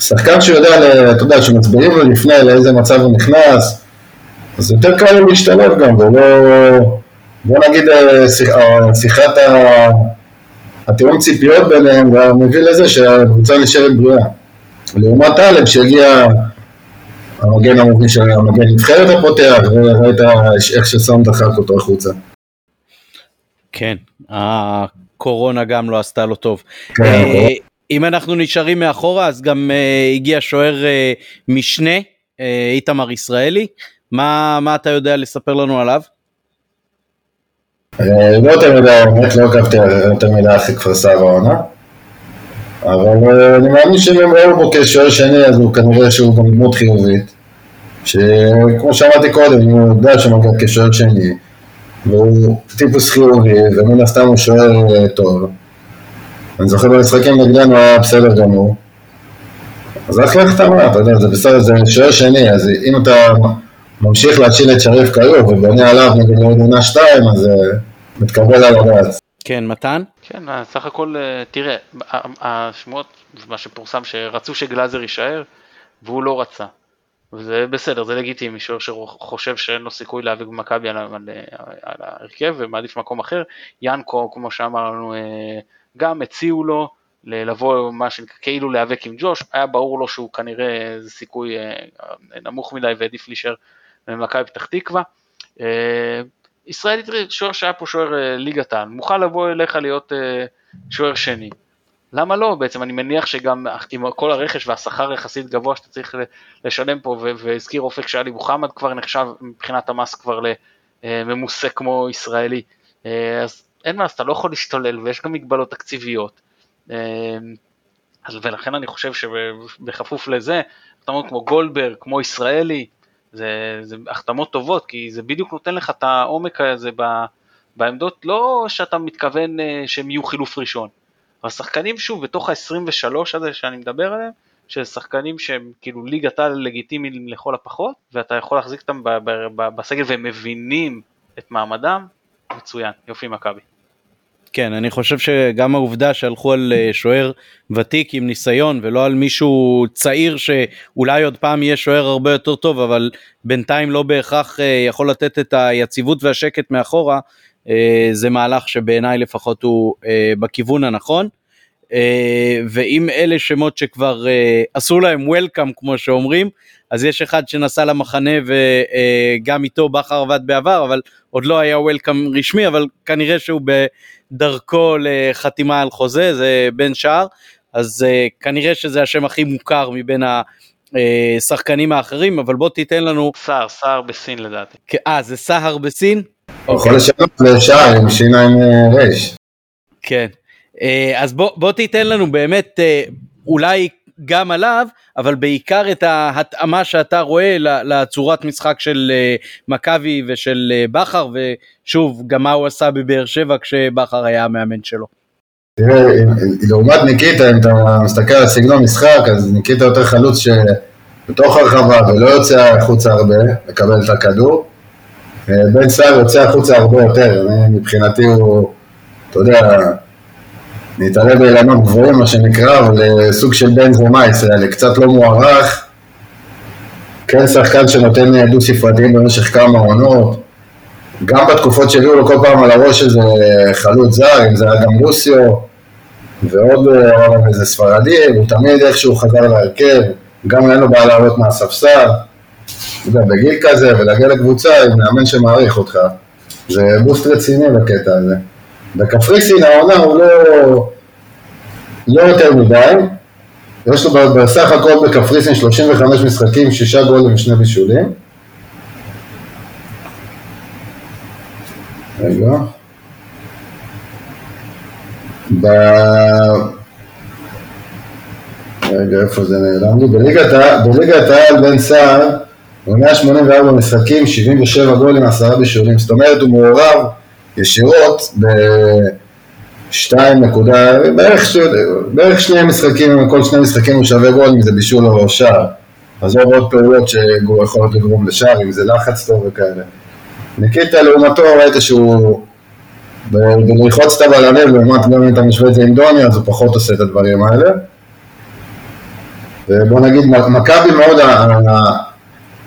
S2: שחקן שיודע, אתה יודע, שמצביעים לו לפני לאיזה מצב הוא נכנס, אז יותר קל לו להשתלב גם, ולא, בוא נגיד אה, אה, שיחת התיאום ציפיות ביניהם גם מביא לזה שהקבוצה נשארת בריאה. לעומת טלב שהגיע המגן המוביל של המגן נבחרת הפותח, וראית איך שסאם דחק אותו החוצה.
S1: כן, הקורונה גם לא עשתה לו טוב. כן, אה, אם אנחנו נשארים מאחורה אז גם uh, הגיע שוער uh, משנה, איתמר ישראלי, מה אתה יודע לספר לנו עליו?
S2: לא יותר מדי, באמת לא עקבתי יותר מדי אחרי כפר סבא העונה, אבל אני מאמין שאם הם ראו בו כשוער שני אז הוא כנראה שהוא גם דמות חיובית, שכמו שאמרתי קודם, הוא יודע שמגיע כשוער שני, והוא טיפוס חיובי, ומן הסתם הוא שוער טוב. אני זוכר במשחקים נגדנו היה בסדר גמור. אז אחלה החתמה, אתה יודע, זה בסדר, זה שוער שני, אז אם אתה ממשיך להציל את שריף כיוב ובונה עליו נגד עונה שתיים, אז זה אה, מתקבל על הדעת.
S1: כן, מתן?
S3: כן, אה, סך הכל, אה, תראה, השמועות, מה שפורסם, שרצו שגלאזר יישאר, והוא לא רצה. וזה בסדר, זה לגיטימי, שוער שחושב שאין לו סיכוי להיאבק במכבי על, על, על ההרכב ומעדיף מקום אחר. ינקו, כמו שאמרנו, גם הציעו לו לבוא מה שנקרא כאילו להיאבק עם ג'וש, היה ברור לו שהוא כנראה סיכוי נמוך מדי והעדיף להישאר ממכבי פתח תקווה. אה, ישראלי, תראי, שוער שהיה פה שוער אה, ליגת העל, מוכן לבוא אליך להיות אה, שוער שני. למה לא? בעצם אני מניח שגם עם כל הרכש והשכר יחסית גבוה שאתה צריך לשלם פה, והזכיר אופק שאלי מוחמד כבר נחשב מבחינת המס כבר לממוסה כמו ישראלי. אז אין מה, אז אתה לא יכול להשתולל ויש גם מגבלות תקציביות. ולכן אני חושב שבכפוף לזה, אתה כמו גולדברג, כמו ישראלי, זה, זה החתמות טובות, כי זה בדיוק נותן לך את העומק הזה בעמדות, לא שאתה מתכוון אה, שהם יהיו חילוף ראשון. השחקנים שוב, בתוך ה-23 הזה שאני מדבר עליהם, של שחקנים שהם כאילו ליגת על לגיטימיים לכל הפחות, ואתה יכול להחזיק אותם בסגל והם מבינים את מעמדם, מצוין, יופי מכבי.
S1: כן, אני חושב שגם העובדה שהלכו על אה, שוער ותיק עם ניסיון ולא על מישהו צעיר שאולי עוד פעם יהיה שוער הרבה יותר טוב, אבל בינתיים לא בהכרח אה, יכול לתת את היציבות והשקט מאחורה, אה, זה מהלך שבעיניי לפחות הוא בכיוון הנכון. ואם אלה שמות שכבר עשו להם וולקאם כמו שאומרים, אז יש אחד שנסע למחנה וגם איתו בכר עבד בעבר, אבל עוד לא היה וולקאם רשמי, אבל כנראה שהוא בדרכו לחתימה על חוזה, זה בן שער, אז כנראה שזה השם הכי מוכר מבין השחקנים האחרים, אבל בוא תיתן לנו...
S3: סער, סער בסין לדעתי.
S1: אה, זה סהר בסין?
S2: הוא יכול לשנות לשער עם שיניים רייש.
S1: כן, אה, אז בוא, בוא תיתן לנו באמת אה, אולי גם עליו, אבל בעיקר את ההתאמה שאתה רואה לצורת משחק של אה, מכבי ושל אה, בכר, ושוב, גם מה הוא עשה בבאר שבע כשבכר היה המאמן שלו.
S2: תראה, לעומת ניקיטה, אם אתה מסתכל על סגנון משחק, אז ניקיטה יותר חלוץ שבתוך הרחבה ולא יוצא החוצה הרבה, לקבל את הכדור. אה, בן סער יוצא החוצה הרבה יותר, מבחינתי הוא, אתה יודע, להתערב באילנות גבוהים, מה שנקרא, אבל אה, סוג של בן זומה ישראלי, קצת לא מוערך. כן שחקן שנותן דו ספרתיים במשך כמה עונות. גם בתקופות שהביאו לו כל פעם על הראש איזה חלוץ זר, אם זה היה גם לוסיו, ועוד אה, איזה ספרדי, הוא תמיד איכשהו חזר להרכב, גם אין לו בעיה לעלות מהספסל. אתה יודע, בגיל כזה, ולהגיע לקבוצה עם מאמן שמעריך אותך, זה בוסט רציני בקטע הזה. בקפריסין העונה הוא לא, לא יותר מדי, יש לו בסך הכל בקפריסין 35 משחקים, שישה גולים ושני בישולים. רגע. ב... רגע, איפה זה נעלם לי? בליגת העל בן סער, הוא 184 משחקים, 77 גולים, 10 בישולים. זאת אומרת, הוא מעורב ישירות ב... 2 נקודה, בערך, בערך שני משחקים, כל שני משחקים הוא שווה גול אם זה בישול או שער. זה עוד פעולות שיכולות לגרום לשער, אם זה לחץ טוב וכאלה. ניקיטה לעומתו ראית שהוא בללחוץ את הבלמים, לעומת גם אם אתה משווה את זה עם דוני, אז הוא פחות עושה את הדברים האלה. ובוא נגיד, מכבי מאוד,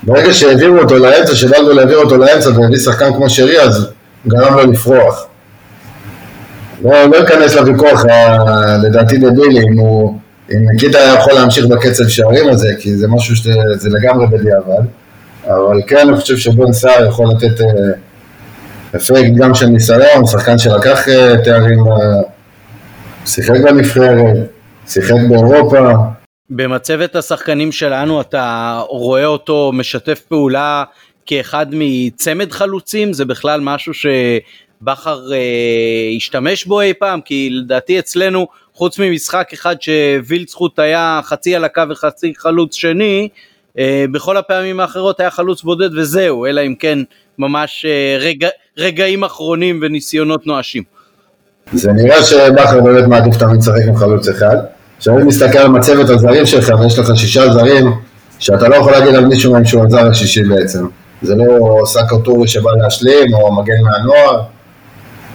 S2: ברגע שהעבירו אותו לאמצע, שבלגו להעביר אותו לאמצע והביא שחקן כמו שרי, אז גרם לו לפרוח. לא, לא אכנס לוויכוח, לדעתי דבילי, אם אם ניקיטה יכול להמשיך בקצב שערים הזה, כי זה משהו שזה לגמרי בדיעבד, אבל כן, אני חושב שבן סער יכול לתת אפקט גם של ניסיון, שחקן שלקח אה, תארים, שיחק בנבחרת, שיחק באירופה.
S1: במצבת השחקנים שלנו אתה רואה אותו משתף פעולה כאחד מצמד חלוצים, זה בכלל משהו שבכר אה, השתמש בו אי פעם, כי לדעתי אצלנו, חוץ ממשחק אחד שווילצחוט היה חצי על הקו וחצי חלוץ שני, אה, בכל הפעמים האחרות היה חלוץ בודד וזהו, אלא אם כן ממש אה, רגע, רגעים אחרונים וניסיונות נואשים.
S2: זה נראה שבכר באמת מעדיף תמיד לשחק עם חלוץ אחד. כשאני מסתכל על מצבת הזרים שלך ויש לך שישה זרים, שאתה לא יכול להגיד על מישהו מהם שהוא הזר השישי בעצם. זה לא סאקר טורי שבא להשלים, או מגן מהנוער.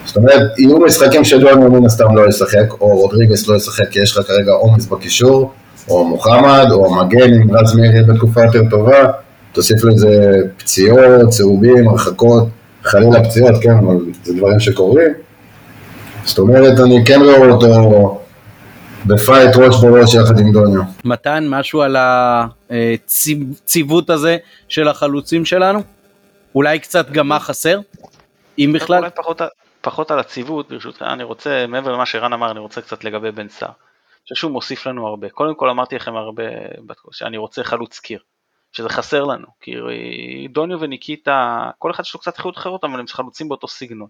S2: זאת אומרת, יהיו משחקים שדואנו מן הסתם לא ישחק, או רודריגס לא ישחק כי יש לך כרגע עומס בקישור, או מוחמד, או מגן עם רז מאיר בתקופה יותר טובה, תוסיף לזה פציעות, צהובים, הרחקות, חלילה פציעות, כן, אבל זה דברים שקורים. זאת אומרת, אני כן רואה אותו בפייט ראש בראש יחד עם דוניו.
S1: מתן, משהו על הציוות הזה של החלוצים שלנו? אולי קצת גם מה חסר? אם בכלל?
S3: אולי פחות, פחות על הציוות, ברשותך, אני רוצה, מעבר למה שרן אמר, אני רוצה קצת לגבי בן סער. אני חושב שהוא מוסיף לנו הרבה. קודם כל אמרתי לכם הרבה, שאני רוצה חלוץ קיר. שזה חסר לנו, כי דוניו וניקיטה, כל אחד יש לו קצת איכות אחרות, אבל הם חלוצים באותו סגנון.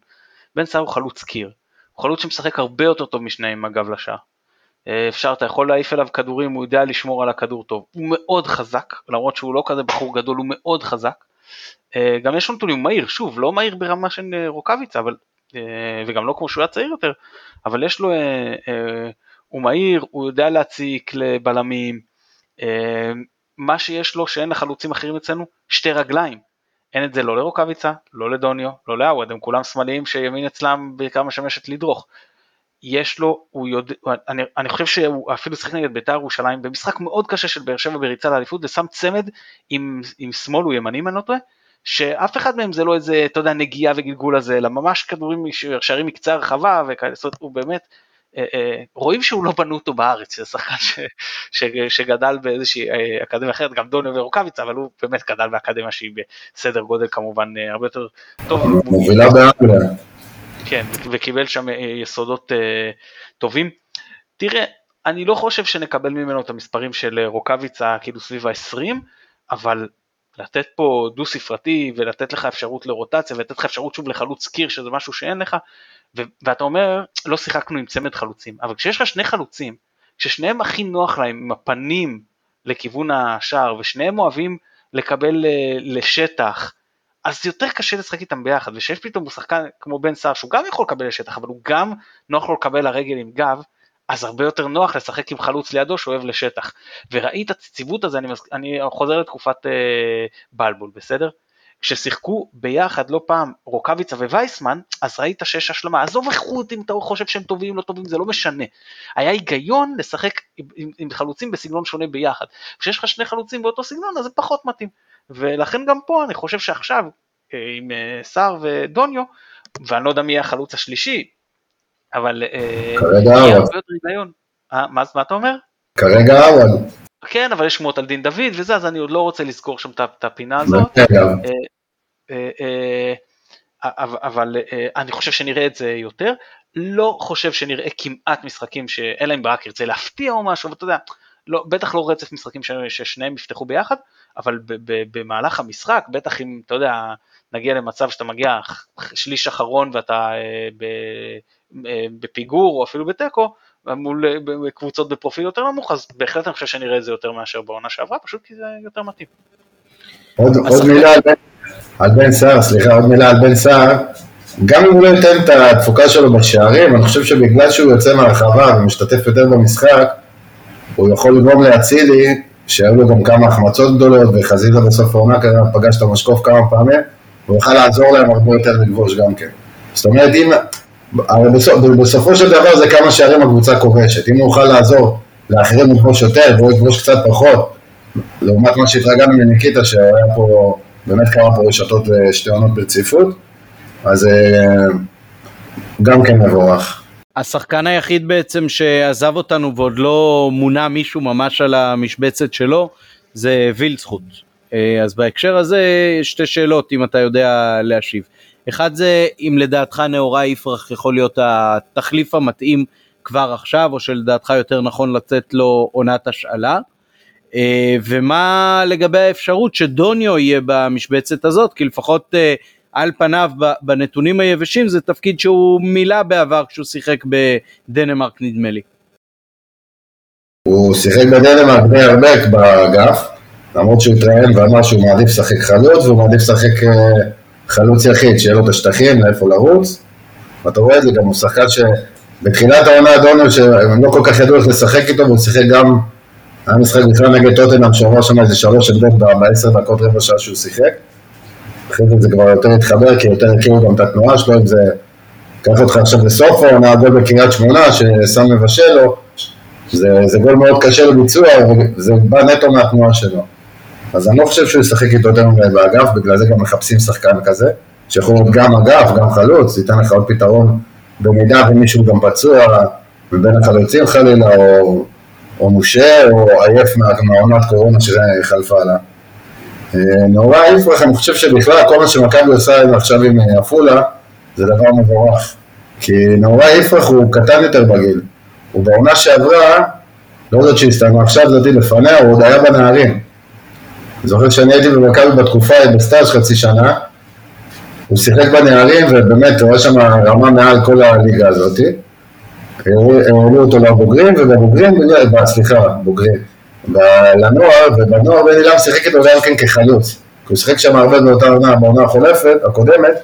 S3: בן סער הוא חלוץ קיר, הוא חלוץ שמשחק הרבה יותר טוב משניהם עם הגב לשער. אה, אפשר, אתה יכול להעיף אליו כדורים, הוא יודע לשמור על הכדור טוב. הוא מאוד חזק, למרות שהוא לא כזה בחור גדול, הוא מאוד חזק. אה, גם יש לו נתונים, הוא מהיר, שוב, לא מהיר ברמה של אה, רוקאביצה, אבל, וגם לא כמו שהוא היה צעיר יותר, אבל יש לו, הוא מהיר, הוא יודע להציק לבלמים, מה שיש לו שאין לחלוצים אחרים אצלנו, שתי רגליים. אין את זה לא לרוקאביצה, לא לדוניו, לא לעווד, הם כולם שמאליים שימין אצלם בעיקר משמשת לדרוך. יש לו, הוא יודע, אני, אני חושב שהוא אפילו שיחק נגד בית"ר ירושלים במשחק מאוד קשה של באר שבע בריצה לאליפות ושם צמד עם, עם שמאל הוא ימני אם אני לא טועה, שאף אחד מהם זה לא איזה, אתה יודע, נגיעה וגלגול הזה, אלא ממש כדורים שערים מקצה הרחבה וכאלה, זאת אומרת, הוא באמת, אה, אה, רואים שהוא לא בנו אותו בארץ, זה שחקן ש, ש, שגדל באיזושהי אה, אקדמיה אחרת, גם דוניו ורוקאביצה, אבל הוא באמת גדל באקדמיה שהיא בסדר גודל כמובן הרבה יותר טוב.
S2: מובילה באנגליה.
S3: כן, וקיבל שם יסודות טובים. תראה, אני לא חושב שנקבל ממנו את המספרים של רוקאביצה כאילו סביב ה-20, אבל לתת פה דו ספרתי ולתת לך אפשרות לרוטציה ולתת לך אפשרות שוב לחלוץ קיר שזה משהו שאין לך ו- ואתה אומר לא שיחקנו עם צמד חלוצים אבל כשיש לך שני חלוצים כששניהם הכי נוח להם עם הפנים לכיוון השער ושניהם אוהבים לקבל לשטח אז יותר קשה לשחק איתם ביחד ושיש פתאום שחקן כמו בן סער שהוא גם יכול לקבל לשטח אבל הוא גם נוח לו לקבל לרגל עם גב אז הרבה יותר נוח לשחק עם חלוץ לידו שאוהב לשטח. וראית את הציוות הזה, אני, אני חוזר לתקופת אה, בלבול, בסדר? כששיחקו ביחד לא פעם רוקאביצה ווייסמן, אז ראית שיש השלמה, עזוב איכות אם אתה חושב שהם טובים, לא טובים, זה לא משנה. היה היגיון לשחק עם, עם, עם חלוצים בסגנון שונה ביחד. כשיש לך שני חלוצים באותו סגנון, אז זה פחות מתאים. ולכן גם פה אני חושב שעכשיו, אה, עם אה, סער ודוניו, ואני לא יודע מי החלוץ השלישי, אבל אה,
S2: כרגע
S3: מה, מה אתה אומר?
S2: כרגע עווד.
S3: כן, אבל יש שמועות על דין דוד וזה, אז אני עוד לא רוצה לזכור שם את הפינה הזאת. אה, אבל אני חושב שנראה את זה יותר. לא חושב שנראה כמעט משחקים שאין להם ברק ירצה להפתיע או משהו, ואתה יודע, לא, בטח לא רצף משחקים ששניהם יפתחו ביחד, אבל במהלך המשחק, בטח אם, אתה יודע, נגיע למצב שאתה מגיע שליש אחרון ואתה בפיגור או אפילו בתיקו, מול קבוצות בפרופיל יותר נמוך, אז בהחלט אני חושב שנראה את זה יותר מאשר בעונה שעברה, פשוט כי זה יותר מתאים.
S2: עוד, עוד מילה על, על בן סער, סליחה, עוד מילה על בן סער. גם אם הוא לא ייתן את התפוקה שלו בשערים, אני חושב שבגלל שהוא יוצא מהרחבה ומשתתף יותר במשחק, הוא יכול לגרום לאצילי, שהיו לו גם כמה החמצות גדולות, וחזיזה בסוף העונה כזה פגש את המשקוף כמה פעמים, הוא יוכל לעזור להם הרבה יותר לכבוש גם כן. זאת אומרת, אם, הרי בסופ, בסופו של דבר זה כמה שערים הקבוצה כובשת, אם הוא יוכל לעזור לאחרים לכבוש יותר והוא יכבוש קצת פחות, לעומת מה שהתרגלנו מניקיטה שהיה פה באמת כמה פה רשתות ושתי עונות ברציפות, אז אה, גם כן מבורך.
S1: השחקן היחיד בעצם שעזב אותנו ועוד לא מונה מישהו ממש על המשבצת שלו זה וילצחוט. אה, אז בהקשר הזה שתי שאלות אם אתה יודע להשיב. אחד זה אם לדעתך נאורה יפרח יכול להיות התחליף המתאים כבר עכשיו או שלדעתך יותר נכון לצאת לו עונת השאלה. אה, ומה לגבי האפשרות שדוניו יהיה במשבצת הזאת כי לפחות אה, על פניו בנתונים היבשים זה תפקיד שהוא מילא בעבר כשהוא שיחק בדנמרק נדמה לי.
S2: הוא שיחק בדנמרק די הרבה באגף, למרות שהוא התראיין ואמר שהוא מעדיף לשחק חלוץ והוא מעדיף לשחק אה, חלוץ יחיד, שיהיה לו את השטחים, לאיפה לרוץ. ואתה רואה את זה, גם הוא שחקן שבתחילת העונה דוניו, שהם לא כל כך ידעו איך לשחק איתו, והוא שיחק גם, היה משחק בכלל נגד טוטנאם, שעבר שם איזה שלוש עמדות בעשר דקות רבע שעה שהוא שיחק. אחרי זה זה כבר יותר התחבר, כי יותר הכירו גם את התנועה שלו, אם זה... קח אותך עכשיו לסוף העונה, גול בקריית שמונה, שסם מבשל לו, זה, זה גול מאוד קשה לביצוע, וזה בא נטו מהתנועה שלו. אז אני לא חושב שהוא ישחק איתו יותר מדי באגף, בגלל זה גם מחפשים שחקן כזה, שיכול להיות גם אגף, גם חלוץ, ייתן לך עוד פתרון במידה ומישהו גם פצוע, מבין החלוצים חלילה, או, או מושה, או עייף מהעונת קורונה שחלפה לה. אה, נורא יפרח, אני חושב שבכלל כל מה שמכבי עושה עכשיו עם אה, עפולה זה דבר מבורך. כי נורא יפרח הוא קטן יותר בגיל. הוא בעונה שעברה, לא זאת שהסתיימה עכשיו, זאתי לפניה, הוא עוד היה בנערים. זוכר שאני הייתי במכבי בתקופה, בסטאז' חצי שנה, הוא שיחק בנערים ובאמת הוא היה שם רמה מעל כל הליגה הזאתי. העלו אותו לבוגרים ובבוגרים, סליחה, בוגרים. לנוער, ובנוער בן אילם שיחק איתו גם כן כחלוץ. הוא שיחק שם הרבה באותה עונה, בעונה החולפת, הקודמת,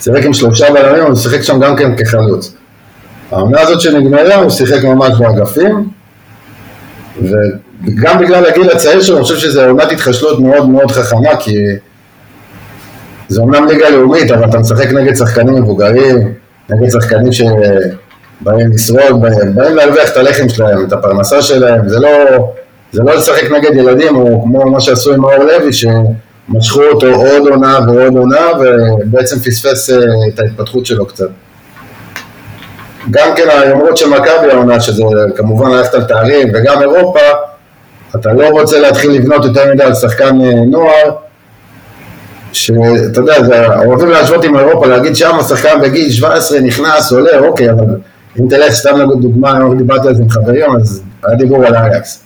S2: שיחק עם שלושה בלמים, הוא שיחק שם גם כן כחלוץ. העונה הזאת שנגמרה, הוא שיחק ממש באגפים, וגם בגלל הגיל הצעיר שלו, אני חושב שזו עונת התחשלות מאוד מאוד חכמה, כי זה אומנם ליגה לאומית, אבל אתה משחק נגד שחקנים מבוגרים, נגד שחקנים ש... באים לשרוד, באים, באים להרוויח את הלחם שלהם, את הפרנסה שלהם, זה לא, זה לא לשחק נגד ילדים, או כמו מה שעשו עם מאור לוי, שמשכו אותו עוד עונה ועוד עונה, ובעצם פספס אה, את ההתפתחות שלו קצת. גם כן היומרות של מכבי העונה, שזה כמובן ללכת על תארים, וגם אירופה, אתה לא רוצה להתחיל לבנות יותר מדי על שחקן אה, נוער, שאתה יודע, אוהבים להשוות עם אירופה, להגיד שם השחקן בגיל 17 נכנס, עולה, אוקיי, אבל אם תלך סתם לדוגמה, אני דיברתי על זה עם חברים, אז היה דיבור על אייקס.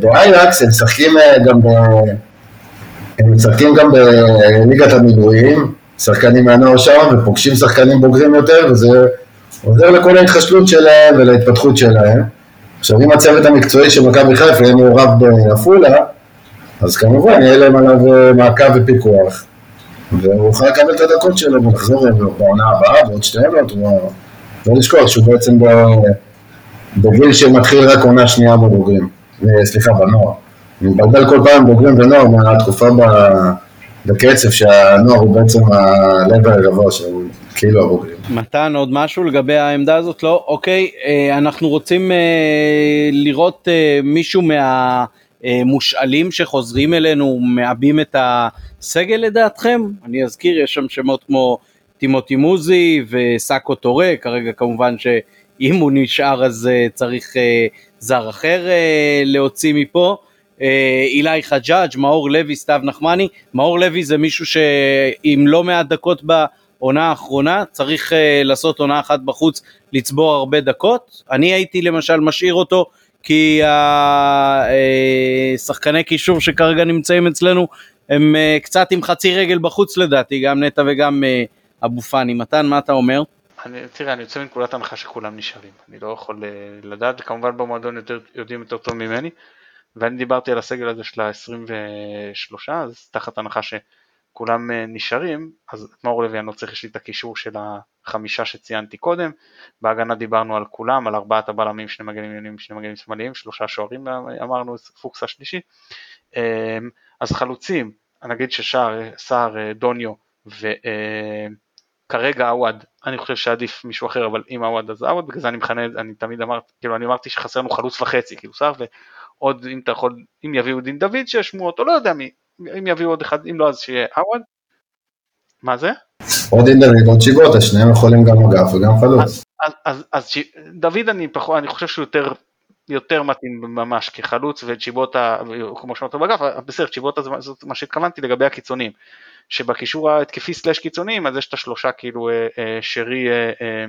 S2: באייקס הם משחקים אה, גם ב... הם משחקים גם בליגת המילואים, שחקנים מהנוער שם, ופוגשים שחקנים בוגרים יותר, וזה עוזר לכל ההתחשלות שלהם ולהתפתחות שלהם. עכשיו, אם הצוות המקצועי של מכבי חיפה יהיה מעורב בעפולה, אז כמובן יהיה להם עליו אה, מעקב ופיקוח, והוא יוכל לקבל את הדקות שלו ולחזור בעונה הבאה, בעוד שתי עונות, לא לשכוח שהוא בעצם בגיל שמתחיל רק עונה שנייה בבוגרים, אה, סליחה, בנוער. אני מבלבל כל פעם בוגרים ונוער מהתקופה בקצב שהנוער הוא בעצם הלב הגבוה שהוא כאילו הבוגרים.
S1: מתן עוד משהו לגבי העמדה הזאת? לא? אוקיי, אה, אנחנו רוצים אה, לראות מישהו מהמושאלים שחוזרים אלינו, מעבים את הסגל לדעתכם? אני אזכיר, יש שם שמות כמו טימותי מוזי וסאקו טורה, כרגע כמובן שאם הוא נשאר אז צריך זר אחר להוציא מפה. אילי חג'אג', מאור לוי, סתיו נחמני. מאור לוי זה מישהו שעם לא מעט דקות בעונה האחרונה, צריך uh, לעשות עונה אחת בחוץ, לצבור הרבה דקות. אני הייתי למשל משאיר אותו כי השחקני קישור שכרגע נמצאים אצלנו הם קצת עם חצי רגל בחוץ לדעתי, גם נטע וגם אבו פאני. מתן, מה אתה אומר?
S3: אני, תראה, אני יוצא מנקודת הנחה שכולם נשארים. אני לא יכול לדעת, וכמובן במועדון יותר, יודעים יותר טוב ממני. ואני דיברתי על הסגל הזה של ה-23, אז תחת הנחה שכולם אה, נשארים, אז את מאור לא צריך, יש לי את הקישור של החמישה שציינתי קודם, בהגנה דיברנו על כולם, על ארבעת הבלמים, שני מגנים ימיניים, שני מגנים שמאליים, שלושה שוערים אמרנו, פוקס השלישי, אה, אז חלוצים, נגיד ששער, סער, אה, דוניו וכרגע עווד, אני חושב שעדיף מישהו אחר, אבל אם עווד אז עווד, בגלל זה אני מכנה, אני תמיד אמרתי, כאילו אני אמרתי שחסר לנו חלוץ וחצי, כאילו סער עוד אם אתה יכול, אם יביאו דין דוד שיש שמועות, או לא יודע מי, אם יביאו עוד אחד, אם לא אז שיהיה עווד. מה זה?
S2: עוד דין דוד, עוד שיבוטה, שניהם יכולים גם אגף וגם חלוץ. אז,
S3: אז, אז, אז דוד אני פחות, אני חושב שהוא יותר, יותר מתאים ממש כחלוץ וצ'יבוטה, כמו שאמרת באגף, בסדר, צ'יבוטה זה מה שהתכוונתי לגבי הקיצונים. שבקישור ההתקפי סלאש קיצוניים אז יש את השלושה כאילו אה, אה, שרי אה,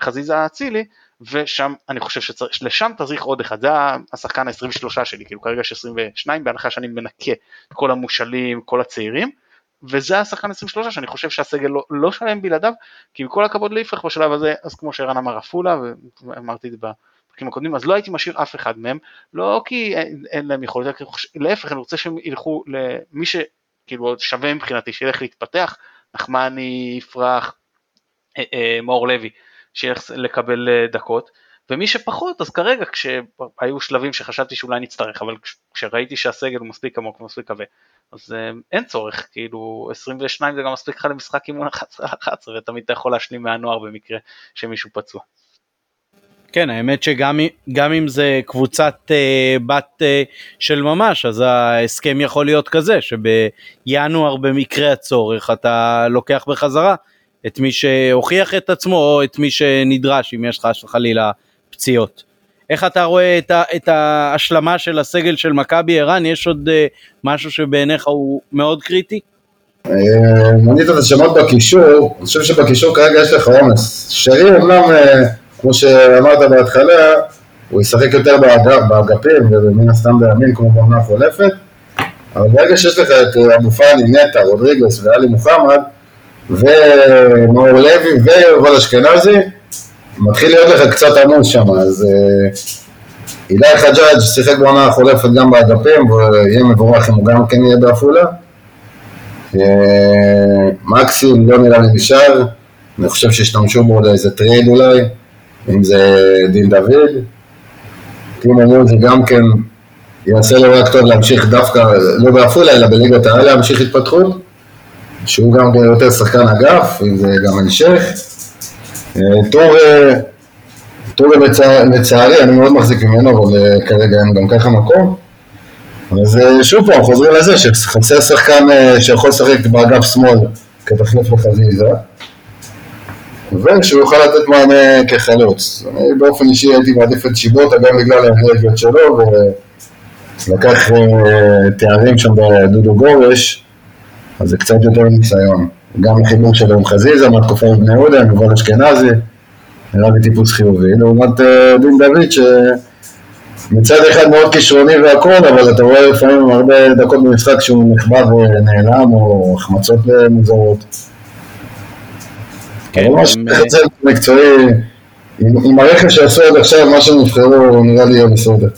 S3: חזיזה אצילי ושם אני חושב שלשם צריך עוד אחד, זה השחקן ה-23 שלי, כאילו כרגע יש 22 בהנחה שאני מנקה את כל המושאלים, כל הצעירים וזה השחקן 23 שאני חושב שהסגל לא, לא שלם בלעדיו כי עם כל הכבוד ליפרח בשלב הזה אז כמו שערן אמר עפולה ואמרתי את זה בפרקים הקודמים אז לא הייתי משאיר אף אחד מהם לא כי אין, אין להם יכולת להפך אני רוצה שהם ילכו למי ש... כאילו שווה מבחינתי, שילך להתפתח, נחמני, יפרח, אה, אה, מאור לוי, שילך לקבל אה, דקות, ומי שפחות, אז כרגע כשהיו שלבים שחשבתי שאולי נצטרך, אבל כשראיתי שהסגל הוא מספיק עמוק ומספיק כבד, אז אין צורך, כאילו 22 זה גם מספיק לך למשחק אימון 11 11 ותמיד אתה יכול להשלים מהנוער במקרה שמישהו פצוע.
S1: כן, האמת שגם אם זה קבוצת אה, בת אה, של ממש, אז ההסכם יכול להיות כזה, שבינואר במקרה הצורך אתה לוקח בחזרה את מי שהוכיח את עצמו או את מי שנדרש, אם יש לך חלילה פציעות. איך אתה רואה את, ה, את ההשלמה של הסגל של מכבי ערן? יש עוד אה, משהו שבעיניך הוא מאוד קריטי?
S2: אה, מנית את השמות בקישור, אני חושב שבקישור כרגע יש לך עומס. שרי אומנם... אה, כמו שאמרת בהתחלה, הוא ישחק יותר באגפים ומן הסתם בימין כמו בעונה החולפת, אבל ברגע שיש לך את אבו פאני, נטע, רודריגס ואלי מוחמד ומאור לוי ויובל אשכנזי, מתחיל להיות לך קצת עמוס שם, אז אה, אילי חג'אג' שיחק בעונה החולפת גם באגפים ויהיה מבורך אם הוא גם כן יהיה בעפולה. אה, מקסים לא נראה לי נשאר, אני חושב שהשתמשו בו לאיזה trade אולי. אם זה דין דוד, טימו מוזי גם כן יעשה לו רק טוב להמשיך דווקא, לא בעפולה אלא בליגת העל להמשיך התפתחות, שהוא גם יותר שחקן אגף, אם זה גם המשך. טור, טור לצערי, אני מאוד מחזיק ממנו, אבל אה, כרגע אין גם ככה מקום. אז אה, שוב פעם, חוזרים לזה שחסר שחקן אה, שיכול לשחק באגף שמאל כתחליף לחזיזה. ושהוא יוכל לתת מענה כחלוץ. אני באופן אישי הייתי מעדיף את שיבוטה גם בגלל האנרגיות שלו, ולקח תארים שם בדודו גורש, אז זה קצת יותר ניסיון. גם החיבור שלו עם חזיזה, מהתקופה עם בני יהודה, עם יובל אשכנזי, נראה לי טיפוס חיובי. לעומת אה, דין דוד, שמצד אחד מאוד כישרוני והכל, אבל אתה רואה לפעמים הרבה דקות במשחק שהוא נכבד ונעלם, או החמצות מוזרות. כן, ממש חצי מקצועי, עם הרכב שעשו עד עכשיו, מה שהם נבחרו נראה לי יהיה בסדר.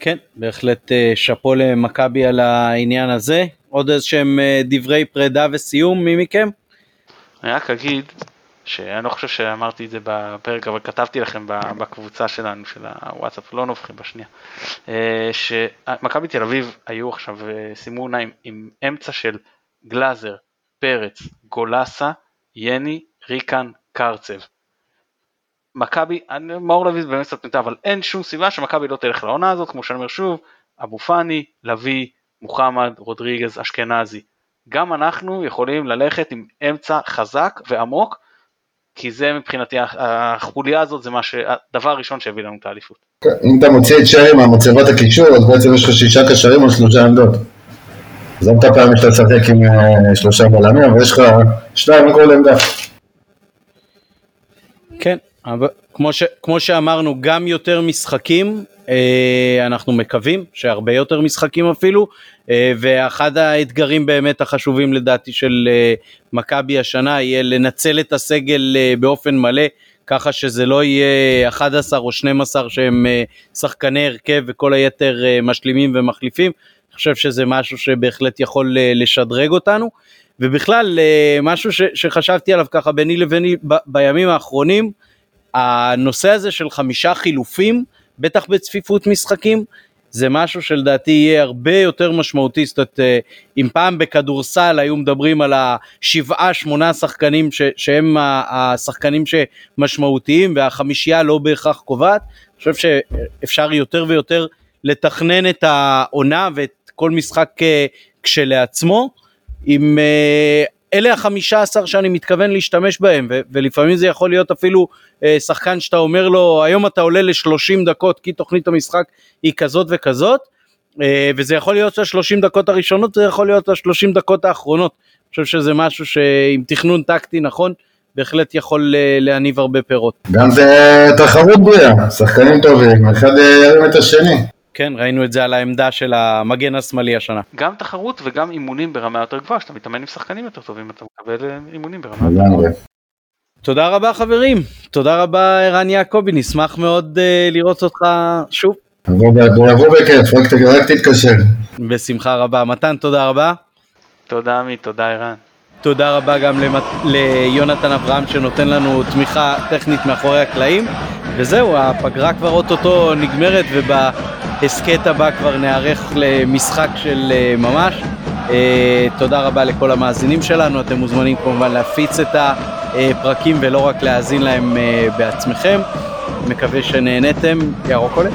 S1: כן, בהחלט אה, שאפו למכבי על העניין הזה. עוד איזה שהם אה, דברי פרידה וסיום, מי מכם?
S3: אני רק אגיד שאני לא חושב שאמרתי את זה בפרק, אבל כתבתי לכם בקבוצה שלנו, של הוואטסאפ, לא נובחים בשנייה, אה, שמכבי תל אביב היו עכשיו, שימו עיניים, עם אמצע של גלאזר, פרץ, גולסה, יני, ריקן, קרצב. מכבי, מאור לוי באמת קצת נטע, אבל אין שום סיבה שמכבי לא תלך לעונה הזאת, כמו שאני אומר שוב, אבו פאני, לביא, מוחמד, רודריגז, אשכנזי. גם אנחנו יכולים ללכת עם אמצע חזק ועמוק, כי זה מבחינתי, החוליה הזאת זה מה ש... הדבר הראשון שהביא לנו את האליפות.
S2: אם אתה מוציא את שרי מהמצבת הקישור, אז בעצם יש לך שישה קשרים או שלושה עמדות. עזוב את הפעמים שאתה תשחק עם אה, שלושה בלמים, אבל יש לך שניים מכל עמדה.
S1: כן, אבל כמו, ש, כמו שאמרנו, גם יותר משחקים, אה, אנחנו מקווים שהרבה יותר משחקים אפילו, אה, ואחד האתגרים באמת החשובים לדעתי של אה, מכבי השנה יהיה לנצל את הסגל אה, באופן מלא, ככה שזה לא יהיה 11 או 12 שהם אה, שחקני הרכב וכל היתר אה, משלימים ומחליפים. אני חושב שזה משהו שבהחלט יכול אה, לשדרג אותנו. ובכלל, אה, משהו ש, שחשבתי עליו ככה ביני לביני ב, בימים האחרונים, הנושא הזה של חמישה חילופים, בטח בצפיפות משחקים, זה משהו שלדעתי יהיה הרבה יותר משמעותי, זאת אומרת, אה, אם פעם בכדורסל היו מדברים על השבעה שמונה שחקנים ש, שהם השחקנים שמשמעותיים והחמישייה לא בהכרח קובעת, אני חושב שאפשר יותר ויותר לתכנן את העונה ואת כל משחק אה, כשלעצמו, עם אלה החמישה עשר שאני מתכוון להשתמש בהם ו- ולפעמים זה יכול להיות אפילו אה, שחקן שאתה אומר לו היום אתה עולה ל-30 דקות כי תוכנית המשחק היא כזאת וכזאת אה, וזה יכול להיות ה-30 דקות הראשונות זה יכול להיות ה-30 דקות האחרונות. אני חושב שזה משהו שעם תכנון טקטי נכון בהחלט יכול אה, להניב הרבה פירות.
S2: גם זה תחרות בריאה, שחקנים טובים, אחד אה, ירים את השני.
S1: כן ראינו את זה על העמדה של המגן השמאלי השנה.
S3: גם תחרות וגם אימונים ברמה יותר גבוהה, שאתה מתאמן עם שחקנים יותר טובים, אתה מקבל אה, אימונים ברמה יותר. גבוהה.
S1: תודה רבה חברים, תודה רבה ערן יעקבי, נשמח מאוד אה, לראות אותך שוב.
S2: יבוא יבוא בכיף, רק תתקשר.
S1: בשמחה רבה. מתן, תודה רבה.
S3: תודה עמית, תודה ערן.
S1: תודה רבה גם למת... ליונתן אברהם שנותן לנו תמיכה טכנית מאחורי הקלעים. וזהו, הפגרה כבר אוטוטו נגמרת ובהסכת הבא כבר נערך למשחק של אה, ממש. אה, תודה רבה לכל המאזינים שלנו, אתם מוזמנים כמובן להפיץ את הפרקים ולא רק להאזין להם אה, בעצמכם. מקווה שנהנתם. ירוק עולה.